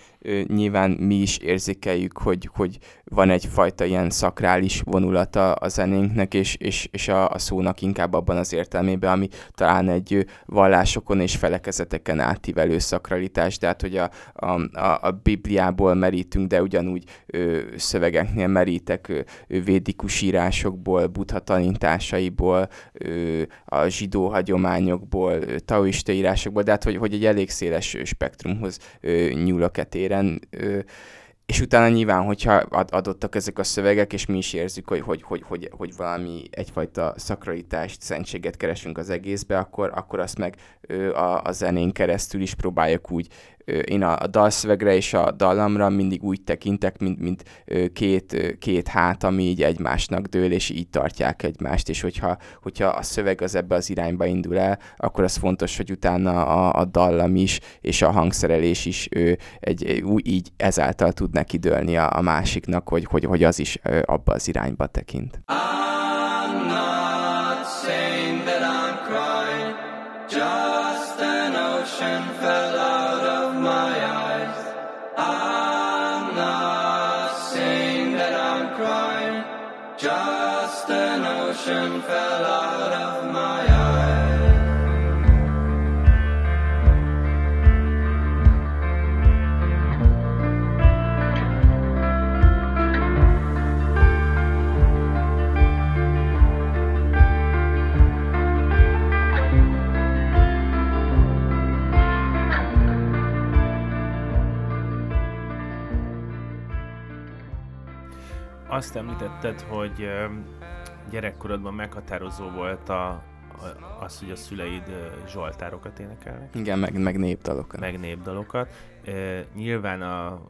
nyilván mi is érzékeljük, hogy, hogy van egyfajta ilyen szakrális vonulata a zenénknek, és, és, és a, a szónak inkább abban az értelmében, ami talán egy vallásokon és felekezeteken átívelő szakralitás, de hát hogy a, a, a, a Bibliából merítünk, de ugyanúgy ö, szövegeknél merítek ö, védikus írásokból, buddha tanításaiból, ö, a zsidó hagyományokból, taoista írásokból, de hát hogy, hogy egy elég széles spektrumhoz ö, nyúlok e téren. Ö, és utána nyilván, hogyha adottak ezek a szövegek, és mi is érzük, hogy, hogy, hogy, hogy, hogy valami egyfajta szakralitást, szentséget keresünk az egészbe, akkor, akkor azt meg a, a zenén keresztül is próbáljuk úgy én a, a dalszövegre és a dallamra mindig úgy tekintek, mint, mint két, két hát, ami így egymásnak dől, és így tartják egymást, és hogyha, hogyha a szöveg az ebbe az irányba indul el, akkor az fontos, hogy utána a, a dallam is, és a hangszerelés is ő egy, úgy így ezáltal tud neki dőlni a, a másiknak, hogy, hogy, hogy az is abba az irányba tekint. I'm Azt említetted, hogy gyerekkorodban meghatározó volt a, az, hogy a szüleid zsoltárokat énekelnek. Igen, meg, meg népdalokat. Meg népdalokat. E, nyilván a,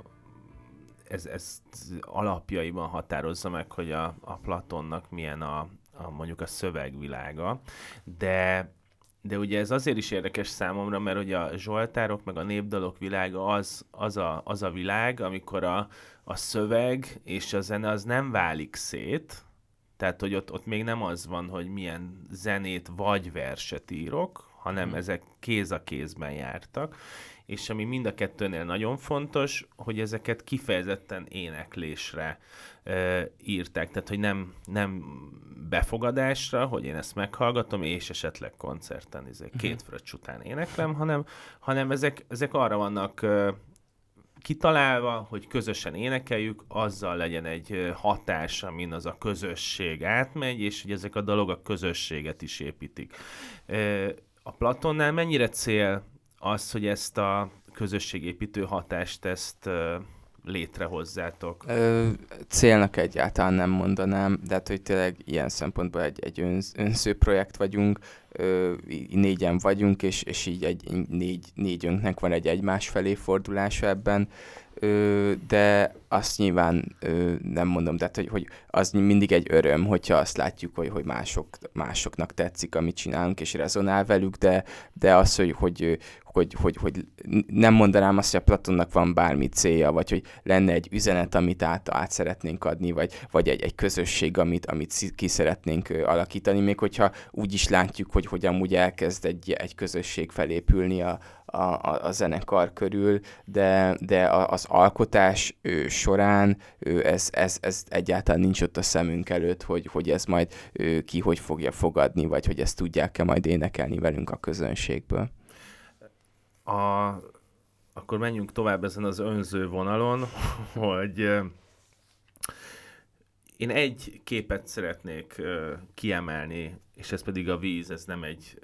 ez, ez alapjaiban határozza meg, hogy a, a Platonnak milyen a, a mondjuk a szövegvilága, de de ugye ez azért is érdekes számomra, mert ugye a zsoltárok meg a népdalok világa az, az, a, az a világ, amikor a, a szöveg és a zene az nem válik szét, tehát, hogy ott, ott még nem az van, hogy milyen zenét vagy verset írok, hanem hmm. ezek kéz a kézben jártak, és ami mind a kettőnél nagyon fontos, hogy ezeket kifejezetten éneklésre e, írták, tehát hogy nem, nem befogadásra, hogy én ezt meghallgatom, és esetleg koncerten izé, hmm. két fröccs után éneklem, hanem, hanem ezek, ezek arra vannak e, kitalálva, hogy közösen énekeljük, azzal legyen egy hatás, amin az a közösség átmegy, és hogy ezek a dolog a közösséget is építik. A Platonnál mennyire cél az, hogy ezt a közösségépítő hatást ezt létrehozzátok? Ö, célnak egyáltalán nem mondanám, de hát, hogy tényleg ilyen szempontból egy, egy önz, önző projekt vagyunk, ö, négyen vagyunk, és, és így egy négy, négyünknek van egy egymás felé fordulása ebben. de azt nyilván nem mondom, tehát hogy, hogy az mindig egy öröm, hogyha azt látjuk, hogy, hogy mások, másoknak tetszik, amit csinálunk, és rezonál velük, de, de az, hogy, hogy, hogy, hogy, hogy nem mondanám azt, hogy a Platonnak van bármi célja, vagy hogy lenne egy üzenet, amit át, át szeretnénk adni, vagy, vagy egy, egy közösség, amit, amit ki szeretnénk alakítani, még hogyha úgy is látjuk, hogy, hogy amúgy elkezd egy, egy közösség felépülni a, a, a, a zenekar körül, de, de az alkotás ő, során ő, ez, ez, ez egyáltalán nincs ott a szemünk előtt, hogy, hogy ez majd ő, ki hogy fogja fogadni, vagy hogy ezt tudják-e majd énekelni velünk a közönségből a, akkor menjünk tovább ezen az önző vonalon, hogy én egy képet szeretnék kiemelni, és ez pedig a víz, ez nem egy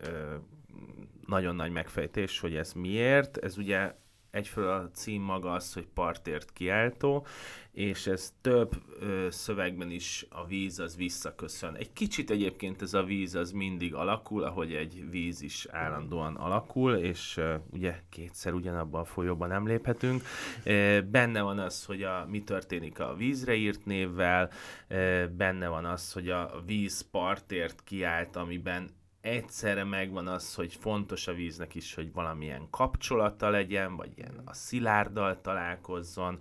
nagyon nagy megfejtés, hogy ez miért. Ez ugye egyfelől a cím maga az, hogy partért kiáltó, és ez több ö, szövegben is a víz az visszaköszön. Egy kicsit egyébként ez a víz az mindig alakul, ahogy egy víz is állandóan alakul, és ö, ugye kétszer ugyanabban a folyóban nem léphetünk. E, benne van az, hogy a, mi történik a vízre írt névvel, e, benne van az, hogy a víz partért kiállt, amiben egyszerre megvan az, hogy fontos a víznek is, hogy valamilyen kapcsolata legyen, vagy ilyen a szilárddal találkozzon.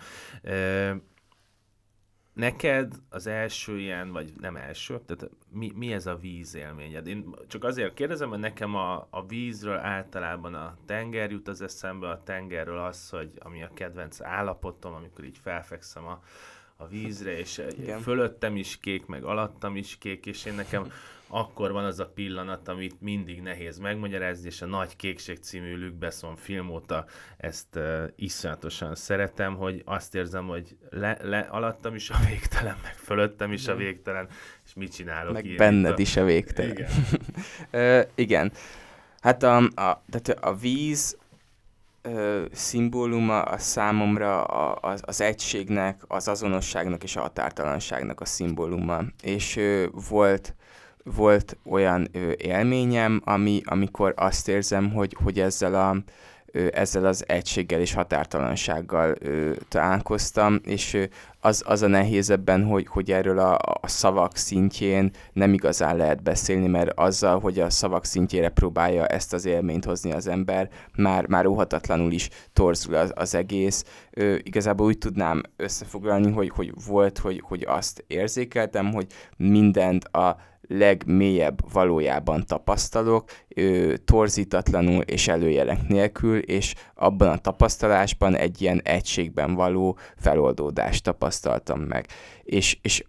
Neked az első ilyen, vagy nem első, tehát mi, mi ez a vízélményed? Én csak azért kérdezem, hogy nekem a, a vízről általában a tenger jut az eszembe, a tengerről az, hogy ami a kedvenc állapotom, amikor így felfekszem a, a vízre, és Igen. fölöttem is kék, meg alattam is kék, és én nekem akkor van az a pillanat, amit mindig nehéz megmagyarázni, és a Nagy Kékség című Luc Besson film óta ezt uh, iszonyatosan szeretem, hogy azt érzem, hogy le, le, alattam is a végtelen, meg fölöttem is a végtelen, és mit csinálok Meg ilyen, benned a... is a végtelen. Igen. uh, igen. Hát a, a, tehát a víz ö, szimbóluma a számomra a, az, az egységnek, az azonosságnak és a határtalanságnak a szimbóluma. És ö, volt volt olyan ö, élményem, ami, amikor azt érzem, hogy, hogy ezzel, a, ö, ezzel az egységgel és határtalansággal ö, találkoztam, és ö, az, az a nehéz ebben, hogy, hogy erről a, a szavak szintjén nem igazán lehet beszélni, mert azzal, hogy a szavak szintjére próbálja ezt az élményt hozni az ember, már, már óhatatlanul is torzul az, az egész. Ö, igazából úgy tudnám összefoglalni, hogy, hogy volt, hogy, hogy azt érzékeltem, hogy mindent a legmélyebb valójában tapasztalok, ö, torzítatlanul és előjelek nélkül, és abban a tapasztalásban egy ilyen egységben való feloldódást tapasztaltam meg. És, és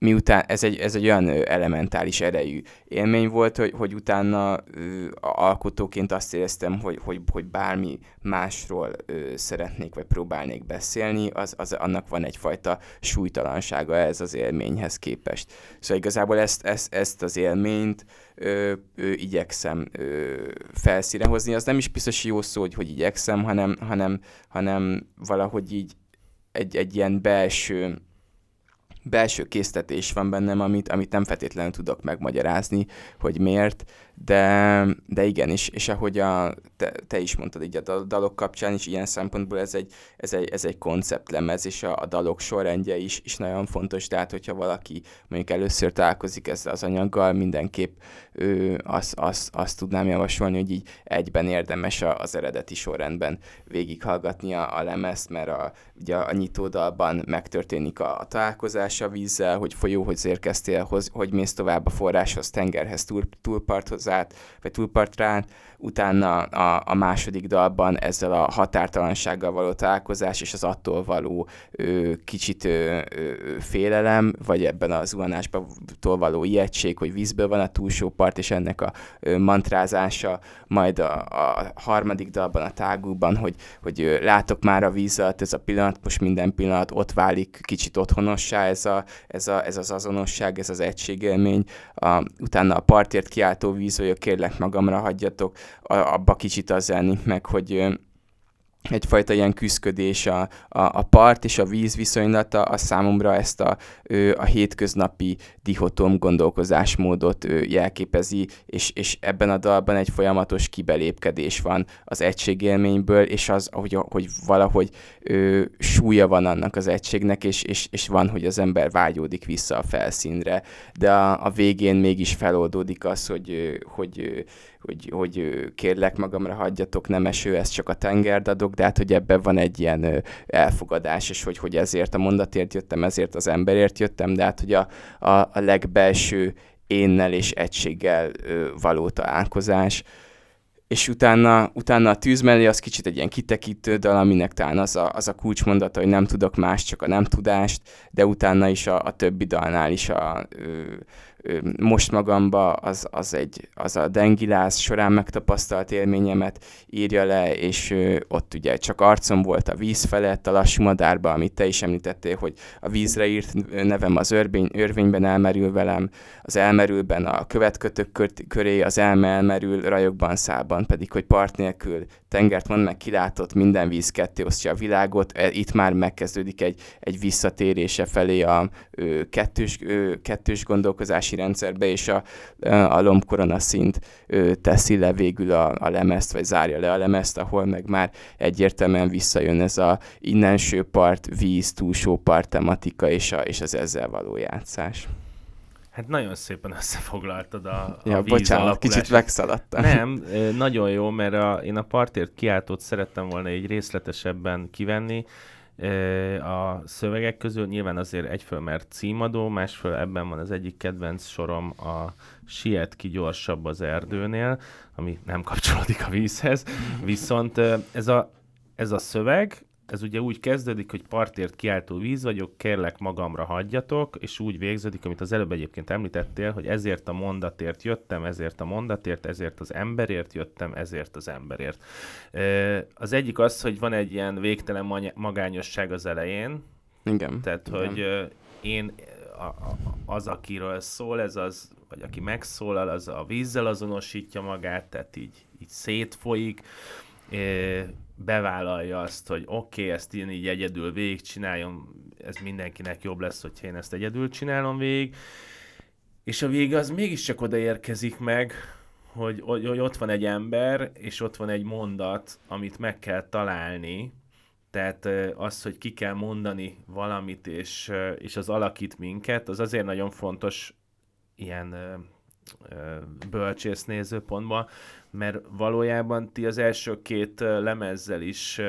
miután ez egy, ez egy olyan elementális erejű élmény volt, hogy, hogy utána ö, alkotóként azt éreztem, hogy, hogy, hogy bármi másról ö, szeretnék, vagy próbálnék beszélni, az, az, annak van egyfajta súlytalansága ez az élményhez képest. Szóval igazából ezt, ezt, ezt az élményt ö, ö, igyekszem ö, felszíre hozni. Az nem is biztos jó szó, hogy, hogy igyekszem, hanem, hanem, hanem valahogy így egy, egy ilyen belső belső késztetés van bennem, amit, amit nem feltétlenül tudok megmagyarázni, hogy miért, de, de igen, és, és ahogy a, te, te is mondtad így a dalok kapcsán is, ilyen szempontból ez egy, ez egy, ez egy konceptlemez, és a, a dalok sorrendje is, is nagyon fontos, tehát hogyha valaki mondjuk először találkozik ezzel az anyaggal, mindenképp ő, azt, azt, azt tudnám javasolni, hogy így egyben érdemes az eredeti sorrendben végighallgatni a, a lemezt, mert a, ugye a nyitódalban megtörténik a, a találkozás a vízzel, hogy folyóhoz érkeztél, hogy, hogy mész tovább a forráshoz, tengerhez, túl, túlparthoz át, vagy túlpartrán, utána a, a második dalban ezzel a határtalansággal való találkozás és az attól való ö, kicsit ö, ö, félelem, vagy ebben az zuhanásban való ijegység, hogy vízből van a túlsó part, és ennek a ö, mantrázása, majd a, a harmadik dalban, a tágúban, hogy, hogy ö, látok már a víz ez a pillanat, most minden pillanat ott válik kicsit otthonossá, ez, a, ez, a, ez az azonosság, ez az egységélmény, a, utána a partért kiáltó víz, hogy kérlek magamra hagyjatok, abba kicsit az elnik meg, hogy egyfajta ilyen küzdködés a, a, a part és a víz viszonylata, a számomra ezt a, a hétköznapi dihotom gondolkozásmódot jelképezi, és, és ebben a dalban egy folyamatos kibelépkedés van az egységélményből, és az, hogy, hogy valahogy ö, súlya van annak az egységnek, és, és, és van, hogy az ember vágyódik vissza a felszínre, de a, a végén mégis feloldódik az, hogy, hogy hogy, hogy kérlek magamra hagyjatok, nem eső, ez csak a tengerd adok, de hát, hogy ebben van egy ilyen elfogadás, és hogy, hogy ezért a mondatért jöttem, ezért az emberért jöttem, de hát, hogy a, a, a legbelső énnel és egységgel való találkozás, és utána, utána a tűz mellé az kicsit egy ilyen kitekítő dal, aminek talán az a, az a kulcsmondata, hogy nem tudok más, csak a nem tudást, de utána is a, a többi dalnál is a, ö, most magamba az, az, egy, az a dengilász során megtapasztalt élményemet írja le, és ott ugye csak arcom volt a víz felett, a lassú madárba, amit te is említettél, hogy a vízre írt nevem az örvény, örvényben elmerül velem, az elmerülben a követkötök köré, az elme elmerül, rajokban szában, pedig hogy part nélkül tengert mond meg kilátott, minden víz ketté osztja a világot, e, itt már megkezdődik egy, egy visszatérése felé a ö, kettős, ö, kettős gondolkozási rendszerbe, és a, a lombkorona szint ö, teszi le végül a, a lemezt, vagy zárja le a lemezt, ahol meg már egyértelműen visszajön ez a innenső part, víz, túlsó part tematika, és, a, és az ezzel való játszás. Hát nagyon szépen összefoglaltad a, a ja, víz bocsánat, alakulás. kicsit megszaladtam. Nem, nagyon jó, mert a, én a partért kiáltót szerettem volna egy részletesebben kivenni. A szövegek közül nyilván azért egyföl, mert címadó, másföl ebben van az egyik kedvenc sorom a siet ki gyorsabb az erdőnél, ami nem kapcsolódik a vízhez. Viszont ez a, ez a szöveg, ez ugye úgy kezdődik, hogy partért kiáltó víz vagyok, kérlek magamra hagyjatok, és úgy végződik, amit az előbb egyébként említettél, hogy ezért a mondatért jöttem, ezért a mondatért, ezért az emberért jöttem, ezért az emberért. Az egyik az, hogy van egy ilyen végtelen magányosság az elején. Igen. Tehát, Igen. hogy én az, akiről szól, ez az, vagy aki megszólal, az a vízzel azonosítja magát, tehát így, így szétfolyik bevállalja azt, hogy oké, okay, ezt én így egyedül végigcsinálom, ez mindenkinek jobb lesz, hogyha én ezt egyedül csinálom végig, és a vége az mégiscsak odaérkezik meg, hogy, hogy, hogy ott van egy ember, és ott van egy mondat, amit meg kell találni, tehát az, hogy ki kell mondani valamit, és, és az alakít minket, az azért nagyon fontos ilyen bölcsész nézőpontban, mert valójában ti az első két lemezzel is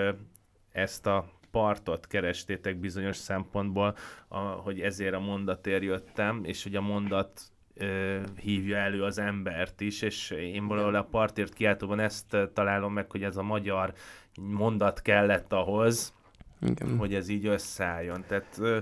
ezt a partot kerestétek bizonyos szempontból, a, hogy ezért a mondatért jöttem, és hogy a mondat ö, hívja elő az embert is, és én valahol a partért kiáltóban ezt találom meg, hogy ez a magyar mondat kellett ahhoz, Igen. hogy ez így összeálljon. Tehát ö,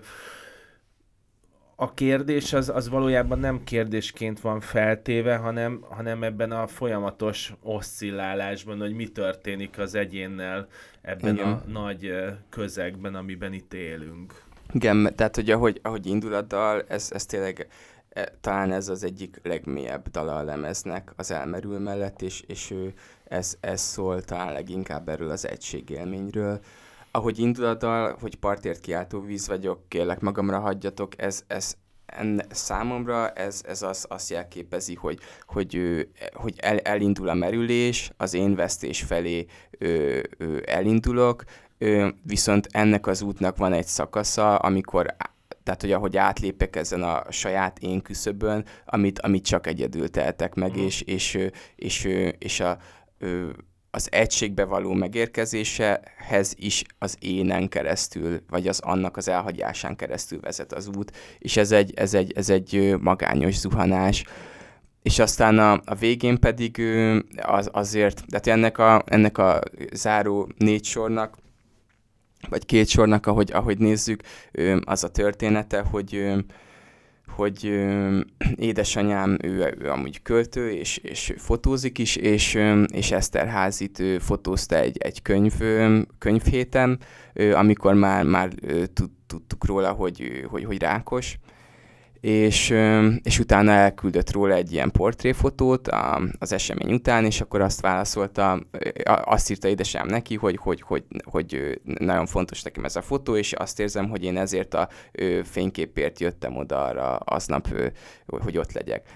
a kérdés az, az valójában nem kérdésként van feltéve, hanem, hanem ebben a folyamatos oszcillálásban, hogy mi történik az egyénnel ebben Igen. a nagy közegben, amiben itt élünk. Igen, tehát hogy ahogy, ahogy indul a dal, ez, ez tényleg e, talán ez az egyik legmélyebb dala a lemeznek az elmerül mellett, és, és ő, ez, ez szól talán leginkább erről az egységélményről, ahogy indul a dal, hogy partért kiáltó víz vagyok, kérlek magamra hagyjatok, ez, ez enne, számomra ez, ez az, azt jelképezi, hogy, hogy, hogy el, elindul a merülés, az én vesztés felé ö, ö, elindulok, ö, viszont ennek az útnak van egy szakasza, amikor tehát, hogy ahogy átlépek ezen a saját én küszöbön, amit, amit csak egyedül tehetek meg, mm. és, és, és, és, és a, az egységbe való megérkezésehez is az énen keresztül, vagy az annak az elhagyásán keresztül vezet az út, és ez egy, ez egy, ez egy magányos zuhanás. És aztán a, a végén pedig az, azért, tehát ennek a, ennek a záró négy sornak, vagy két sornak, ahogy, ahogy nézzük, az a története, hogy hogy ö, édesanyám, ő, ő amúgy költő, és, és fotózik is, és, ö, és Eszterházit ő fotózta egy, egy könyv, ö, könyvhéten, ö, amikor már, már ö, tud, tudtuk róla, hogy, hogy, hogy rákos, és, és utána elküldött róla egy ilyen portréfotót az esemény után, és akkor azt válaszolta, azt írta édesem neki, hogy, hogy, hogy, hogy nagyon fontos nekem ez a fotó, és azt érzem, hogy én ezért a fényképért jöttem oda arra aznap, hogy ott legyek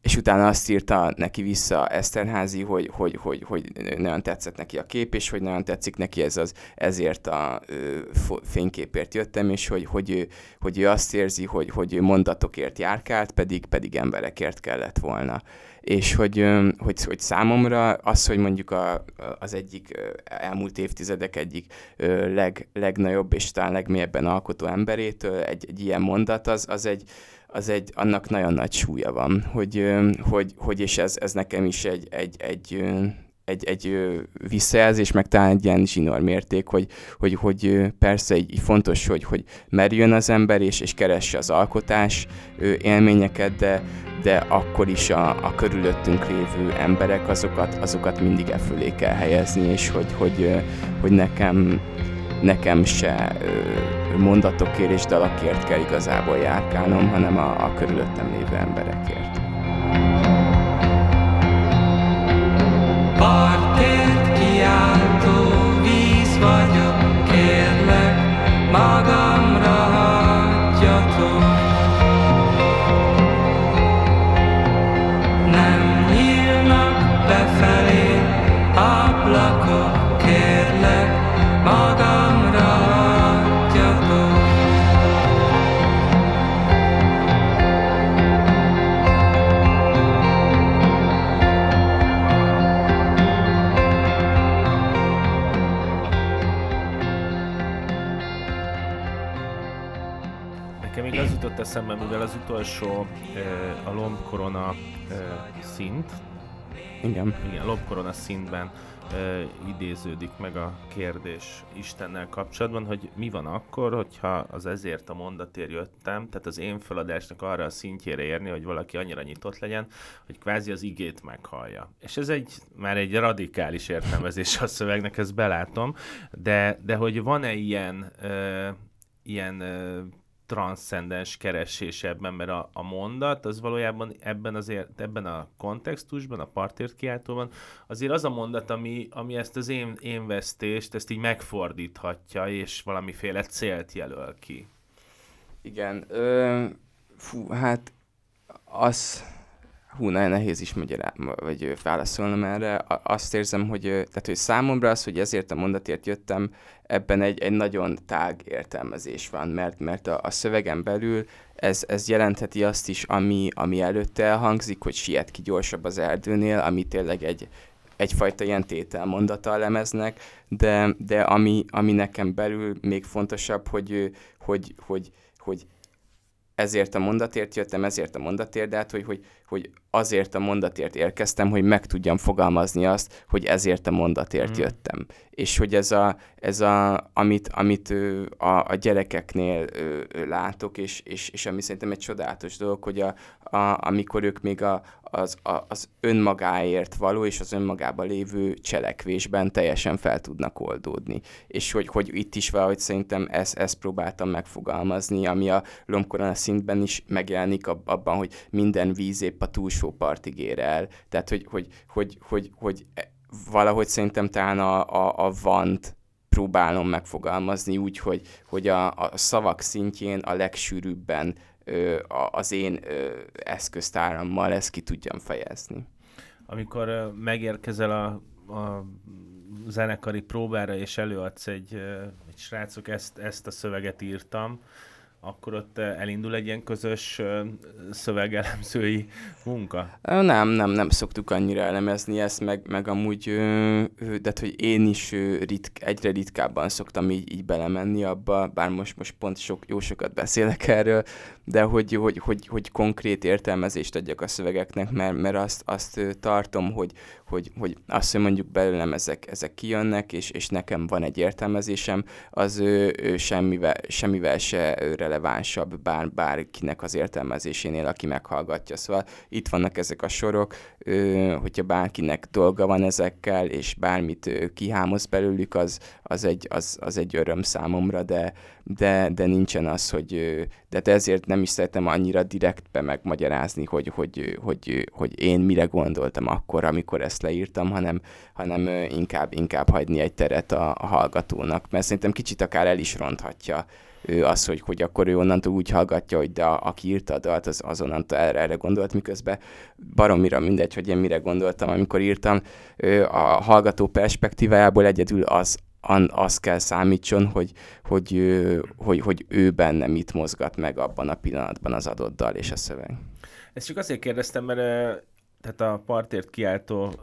és utána azt írta neki vissza Eszterházi, hogy, hogy, hogy, hogy nagyon tetszett neki a kép, és hogy nagyon tetszik neki ez az, ezért a ö, fényképért jöttem, és hogy, hogy, ő, hogy ő azt érzi, hogy, hogy ő mondatokért járkált, pedig, pedig emberekért kellett volna. És hogy, hogy, hogy számomra az, hogy mondjuk a, az egyik elmúlt évtizedek egyik leg, legnagyobb és talán legmélyebben alkotó emberétől egy, egy ilyen mondat, az, az egy, az egy, annak nagyon nagy súlya van, hogy, hogy, hogy és ez, ez nekem is egy, egy, egy, egy, egy visszajelzés, meg talán egy ilyen zsinór mérték, hogy, hogy, hogy persze így, fontos, hogy, hogy merjön az ember, és, és keresse az alkotás élményeket, de, de akkor is a, a körülöttünk lévő emberek, azokat, azokat mindig e fölé kell helyezni, és hogy, hogy, hogy nekem, nekem se mondatokért és dalakért kell igazából járkálnom, hanem a, a körülöttem lévő emberekért. Partért kiáltó víz vagyok, kérlek, magamra jutott eszembe, mivel az utolsó a lombkorona szint, igen. Igen, lombkorona szintben idéződik meg a kérdés Istennel kapcsolatban, hogy mi van akkor, hogyha az ezért a mondatért jöttem, tehát az én feladásnak arra a szintjére érni, hogy valaki annyira nyitott legyen, hogy kvázi az igét meghallja. És ez egy, már egy radikális értelmezés a szövegnek, ezt belátom, de, de hogy van-e ilyen, ö, ilyen ö, transzcendens keresés ebben, mert a, a mondat az valójában ebben, azért, ebben a kontextusban, a partért kiáltóban, azért az a mondat, ami, ami ezt az én, én vesztést, ezt így megfordíthatja, és valamiféle célt jelöl ki. Igen, ö, fú, hát az, hú, nagyon nehéz is magyará, vagy válaszolnom erre. Azt érzem, hogy, tehát, hogy számomra az, hogy ezért a mondatért jöttem, ebben egy, egy nagyon tág értelmezés van, mert, mert a, a szövegen belül ez, ez jelentheti azt is, ami, ami előtte elhangzik, hogy siet ki gyorsabb az erdőnél, ami tényleg egy, egyfajta ilyen tételmondata a lemeznek, de, de ami, ami nekem belül még fontosabb, hogy, hogy, hogy, hogy ezért a mondatért jöttem, ezért a mondatért, de hát, hogy, hogy, hogy azért a mondatért érkeztem, hogy meg tudjam fogalmazni azt, hogy ezért a mondatért mm. jöttem. És hogy ez a, ez a amit, amit a, a gyerekeknél látok, és, és, és ami szerintem egy csodálatos dolog, hogy a, a, amikor ők még a, az, az önmagáért való és az önmagában lévő cselekvésben teljesen fel tudnak oldódni. És hogy, hogy itt is valahogy szerintem ezt, ezt próbáltam megfogalmazni, ami a lombkorona szintben is megjelenik abban, hogy minden víz épp a túlsó partig ér el. Tehát, hogy, hogy, hogy, hogy, hogy valahogy szerintem talán a, a, a vant próbálom megfogalmazni úgy, hogy, hogy a, a szavak szintjén a legsűrűbben az én eszköztárammal ezt ki tudjam fejezni. Amikor megérkezel a, a zenekari próbára, és előadsz egy, egy srácok, ezt, ezt a szöveget írtam, akkor ott eh, elindul egy ilyen közös szövegelemzői munka? Nem, nem, nem szoktuk annyira elemezni ezt, meg, meg amúgy, de hogy én is ritk, egyre ritkábban szoktam így, így belemenni abba, bár most, most pont sok, jó sokat beszélek erről, de hogy, hogy, hogy, hogy konkrét értelmezést adjak a szövegeknek, mert, mert azt, azt tartom, hogy, hogy, hogy azt, hogy mondjuk belőlem ezek, ezek kijönnek, és, és nekem van egy értelmezésem, az ő, ő semmivel, semmivel se relevánsabb bár, bárkinek az értelmezésénél, aki meghallgatja. Szóval itt vannak ezek a sorok, ö, hogyha bárkinek dolga van ezekkel, és bármit ö, kihámoz belőlük, az, az, egy, az, az egy öröm számomra, de, de, de nincsen az, hogy, de ezért nem is szeretem annyira direktbe megmagyarázni, hogy, hogy, hogy, hogy én mire gondoltam akkor, amikor ezt leírtam, hanem, hanem inkább, inkább hagyni egy teret a, a hallgatónak, mert szerintem kicsit akár el is ronthatja az, hogy, hogy akkor ő onnantól úgy hallgatja, hogy de a, aki írta a dalt, az, az onnantól erre, erre gondolt, miközben baromira mindegy, hogy én mire gondoltam, amikor írtam. A hallgató perspektívájából egyedül az, az kell számítson, hogy, hogy, hogy, hogy ő benne mit mozgat meg abban a pillanatban az adott dal és a szöveg. Ezt csak azért kérdeztem, mert tehát a partért kiáltó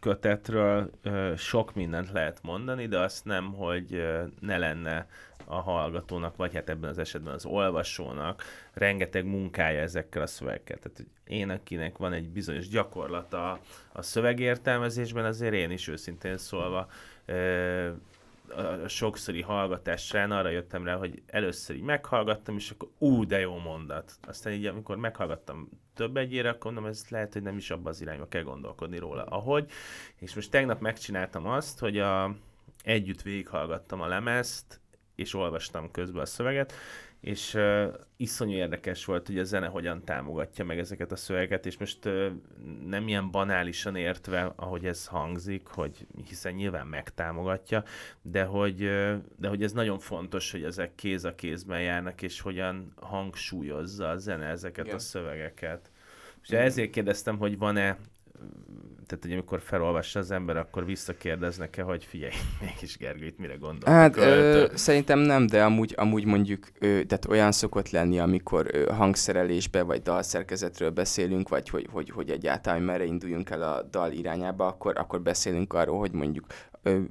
kötetről sok mindent lehet mondani, de azt nem, hogy ne lenne a hallgatónak, vagy hát ebben az esetben az olvasónak rengeteg munkája ezekkel a szövegekkel. Tehát hogy én, akinek van egy bizonyos gyakorlata a szövegértelmezésben, azért én is őszintén szólva a sokszori hallgatás során arra jöttem rá, hogy először így meghallgattam, és akkor ú, de jó mondat. Aztán így, amikor meghallgattam több egyére, akkor mondom, ez lehet, hogy nem is abban az irányba kell gondolkodni róla, ahogy. És most tegnap megcsináltam azt, hogy a, együtt végighallgattam a lemezt, és olvastam közben a szöveget, és uh, iszonyú érdekes volt, hogy a zene hogyan támogatja meg ezeket a szövegeket, és most uh, nem ilyen banálisan értve, ahogy ez hangzik, hogy hiszen nyilván megtámogatja, de hogy, uh, de hogy ez nagyon fontos, hogy ezek kéz a kézben járnak, és hogyan hangsúlyozza a zene ezeket Igen. a szövegeket. És ezért kérdeztem, hogy van-e tehát, hogy amikor felolvassa az ember, akkor visszakérdeznek-e, hogy figyelj, mégis Gergőt mire gondol? Hát ö, szerintem nem, de amúgy, amúgy mondjuk, ö, tehát olyan szokott lenni, amikor ö, hangszerelésbe vagy dalszerkezetről beszélünk, vagy hogy, hogy, hogy egyáltalán merre induljunk el a dal irányába, akkor, akkor beszélünk arról, hogy mondjuk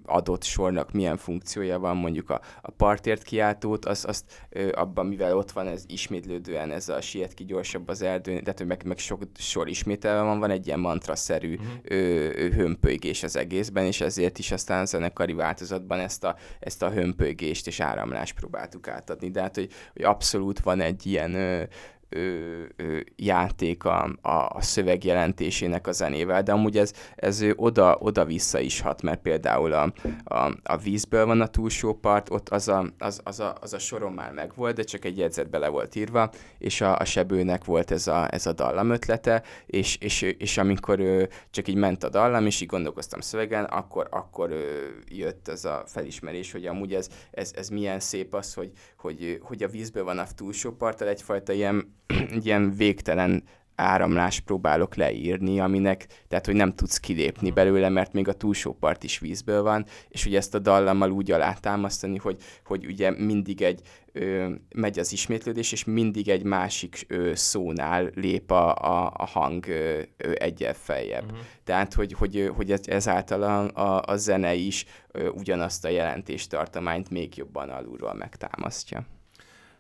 adott sornak milyen funkciója van, mondjuk a, a partért kiáltót, az, azt abban, mivel ott van ez ismétlődően ez a siet ki gyorsabb az erdő, tehát hogy meg, meg sok sor ismételve van, van egy ilyen mantraszerű uh-huh. ö, hömpölygés az egészben, és ezért is aztán a zenekari változatban ezt a, ezt a hömpölygést és áramlást próbáltuk átadni. De hát, hogy, hogy abszolút van egy ilyen ö, ö, ö, játék a, a, a szöveg jelentésének a zenével, de amúgy ez, ez oda, oda-vissza is hat, mert például a, a, a vízből van a túlsó part, ott az a, az, az, a, az a soron már megvolt, de csak egy jegyzet bele volt írva, és a, a sebőnek volt ez a, ez a dallam ötlete, és, és, és amikor ö, csak így ment a dallam, és így gondolkoztam szövegen, akkor, akkor ö, jött ez a felismerés, hogy amúgy ez, ez, ez milyen szép az, hogy, hogy, hogy a vízből van a túlsó parttal egyfajta ilyen egy ilyen végtelen áramlás próbálok leírni, aminek, tehát hogy nem tudsz kilépni belőle, mert még a túlsó part is vízből van, és ugye ezt a dallammal úgy alátámasztani, hogy, hogy ugye mindig egy, ö, megy az ismétlődés, és mindig egy másik ö, szónál lép a, a, a hang ö, ö, egyel feljebb. Uh-huh. Tehát, hogy, hogy, hogy ez, ezáltal a, a, a zene is ö, ugyanazt a jelentéstartományt még jobban alulról megtámasztja.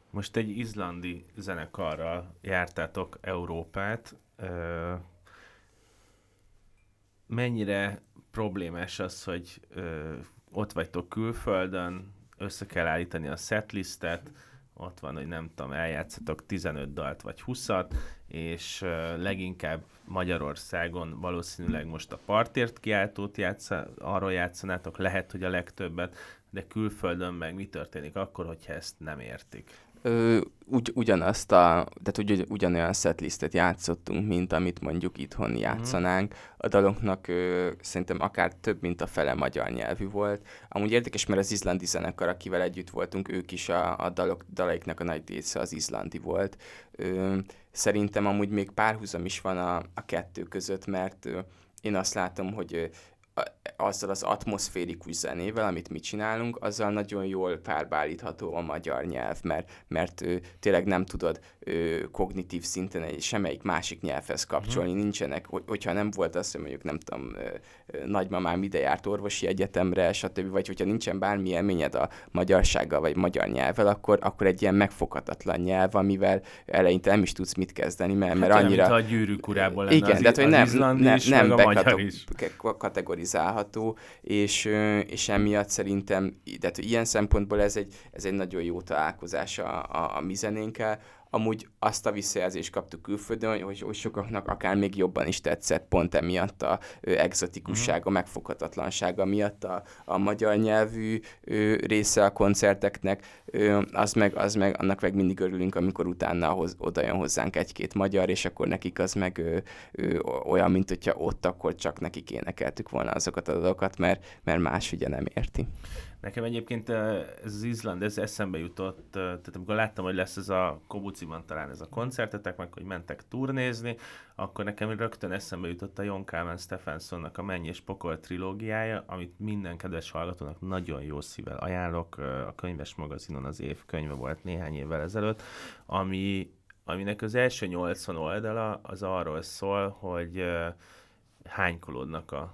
Most egy izlandi zenekarral jártátok Európát. Mennyire problémás az, hogy ott vagytok külföldön, össze kell állítani a setlistet, ott van, hogy nem tudom, eljátszatok 15 dalt vagy 20-at, és leginkább Magyarországon valószínűleg most a partért kiáltót játsza, arról játszanátok, lehet, hogy a legtöbbet, de külföldön meg mi történik akkor, hogyha ezt nem értik? Ö, ugy, ugyanazt a, tehát ugy, ugyanolyan setlistet játszottunk, mint amit mondjuk itthon mhm. játszanánk. A daloknak ö, szerintem akár több, mint a fele magyar nyelvű volt. Amúgy érdekes, mert az izlandi zenekar, akivel együtt voltunk, ők is a, a dalok, dalaiknak a nagy része az izlandi volt. Ö, szerintem amúgy még párhuzam is van a, a kettő között, mert ö, én azt látom, hogy azzal az atmoszférikus zenével, amit mi csinálunk, azzal nagyon jól párbálítható a magyar nyelv, mert, mert tényleg nem tudod ö, kognitív szinten egy semmelyik másik nyelvhez kapcsolni. Mm. Nincsenek, hogy, hogyha nem volt az, hogy mondjuk nem tudom, ö, nagymamám ide járt orvosi egyetemre, stb., vagy hogyha nincsen bármi élményed a magyarsággal, vagy magyar nyelvvel, akkor, akkor egy ilyen megfoghatatlan nyelv, amivel eleinte nem is tudsz mit kezdeni, mert, mert hát, annyira... a gyűrűk urából lenne Igen, az, de hogy nem, nem, nem, nem bekategoriz realizálható, és, és emiatt szerintem, tehát ilyen szempontból ez egy, ez egy nagyon jó találkozás a, a, a mi zenénkkel, amúgy azt a visszajelzést kaptuk külföldön, hogy, hogy sokaknak akár még jobban is tetszett, pont emiatt a ö, exotikussága, uh-huh. megfoghatatlansága miatt a, a magyar nyelvű ö, része a koncerteknek, az, meg, az meg, annak meg mindig örülünk, amikor utána hoz, oda jön hozzánk egy-két magyar, és akkor nekik az meg ö, ö, olyan, mint hogyha ott akkor csak nekik énekeltük volna azokat a dolgokat, mert, mert más ugye nem érti. Nekem egyébként ez az Izland, ez eszembe jutott, tehát amikor láttam, hogy lesz ez a Kobuciban talán ez a koncertetek, meg hogy mentek turnézni, akkor nekem rögtön eszembe jutott a Jon Kálmán Stephensonnak a Menny és Pokol trilógiája, amit minden kedves hallgatónak nagyon jó szívvel ajánlok. A könyves magazinon az év könyve volt néhány évvel ezelőtt, ami, aminek az első 80 oldala az arról szól, hogy hánykolódnak a,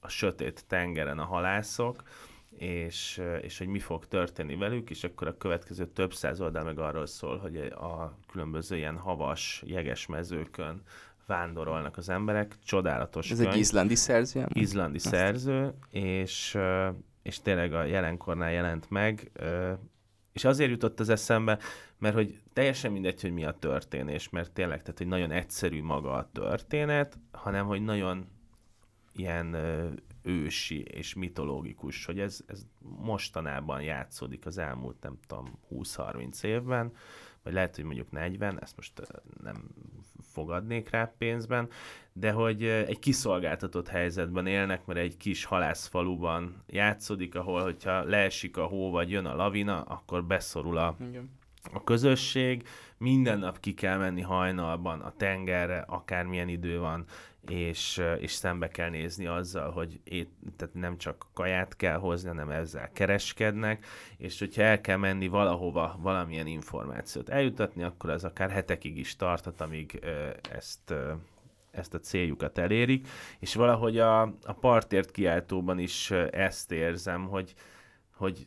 a sötét tengeren a halászok, és, és hogy mi fog történni velük, és akkor a következő több száz oldal meg arról szól, hogy a különböző ilyen havas, jeges mezőkön vándorolnak az emberek. Csodálatos Ez könyv. egy izlandi szerző? Izlandi Azt szerző, és, és tényleg a jelenkornál jelent meg, és azért jutott az eszembe, mert hogy teljesen mindegy, hogy mi a történés, mert tényleg, tehát hogy nagyon egyszerű maga a történet, hanem hogy nagyon ilyen ősi és mitológikus, hogy ez, ez mostanában játszódik az elmúlt, nem tudom, 20-30 évben, vagy lehet, hogy mondjuk 40, ezt most nem fogadnék rá pénzben, de hogy egy kiszolgáltatott helyzetben élnek, mert egy kis halászfaluban játszódik, ahol, hogyha leesik a hó, vagy jön a lavina, akkor beszorul a, Igen. a közösség, minden nap ki kell menni hajnalban a tengerre, akármilyen idő van, és, és szembe kell nézni azzal, hogy ét, tehát nem csak kaját kell hozni, hanem ezzel kereskednek, és hogyha el kell menni valahova valamilyen információt eljutatni, akkor az akár hetekig is tarthat, amíg ezt ezt a céljukat elérik, és valahogy a, a partért kiáltóban is ezt érzem, hogy, hogy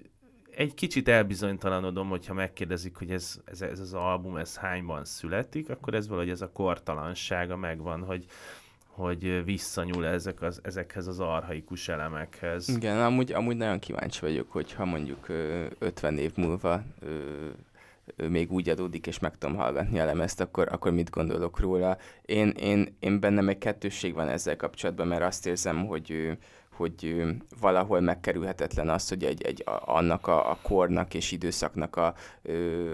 egy kicsit elbizonytalanodom, hogyha megkérdezik, hogy ez, ez, ez az album, ez hányban születik, akkor ez valahogy ez a kortalansága megvan, hogy, hogy visszanyúl ezek az, ezekhez az arhaikus elemekhez. Igen, amúgy, amúgy nagyon kíváncsi vagyok, hogyha mondjuk 50 év múlva még úgy adódik, és meg tudom hallgatni a lemezt, akkor, akkor mit gondolok róla. Én, én, én bennem egy kettősség van ezzel kapcsolatban, mert azt érzem, hogy hogy valahol megkerülhetetlen az, hogy egy, egy annak a, a kornak és időszaknak a,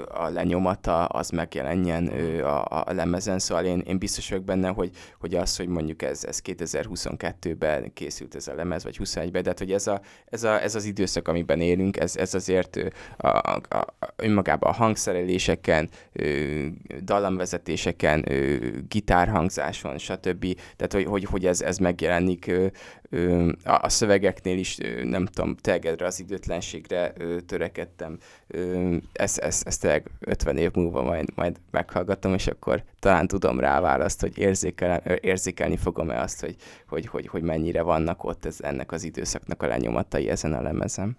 a lenyomata az megjelenjen a, a lemezen, szóval én, én biztos vagyok benne, hogy, hogy az, hogy mondjuk ez, ez 2022-ben készült ez a lemez, vagy 21-ben, de hát, hogy ez, a, ez, a, ez az időszak, amiben élünk, ez, ez azért a, a, a, önmagában a hangszereléseken, dallamvezetéseken, gitárhangzáson, stb. Tehát, hogy, hogy, hogy ez, ez megjelenik a szövegeknél is, nem tudom, tegedre az időtlenségre törekedtem. Ezt, ezt, ezt tényleg 50 év múlva majd, majd meghallgatom, és akkor talán tudom rá választ, hogy érzékel, érzékelni fogom-e azt, hogy, hogy, hogy, hogy mennyire vannak ott ez, ennek az időszaknak a lenyomatai ezen a lemezem.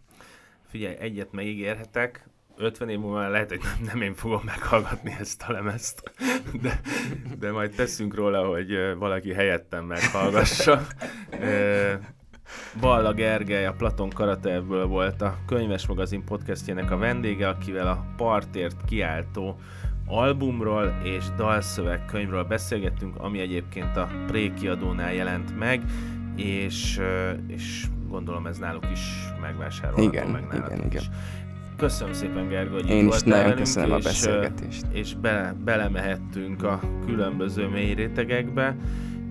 Figyelj, egyet megígérhetek, 50 év múlva lehet, hogy nem, nem én fogom meghallgatni ezt a lemezt, de, de majd teszünk róla, hogy valaki helyettem meghallgassa. Balla Gergely, a Platon Karatevből volt a Könyves Magazin podcastjének a vendége, akivel a partért kiáltó albumról és dalszövegkönyvről beszélgettünk, ami egyébként a Prékiadónál jelent meg, és, és gondolom ez náluk is megvásárolható, igen, meg igen, is. Igen. Köszönöm szépen, Gergő, hogy Én is nagyon köszönöm és, a beszélgetést. És bele, belemehettünk a különböző mély rétegekbe,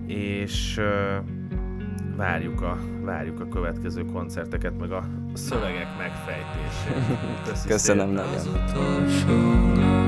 és várjuk a, várjuk a következő koncerteket, meg a szövegek megfejtését. Köszönöm nagyon.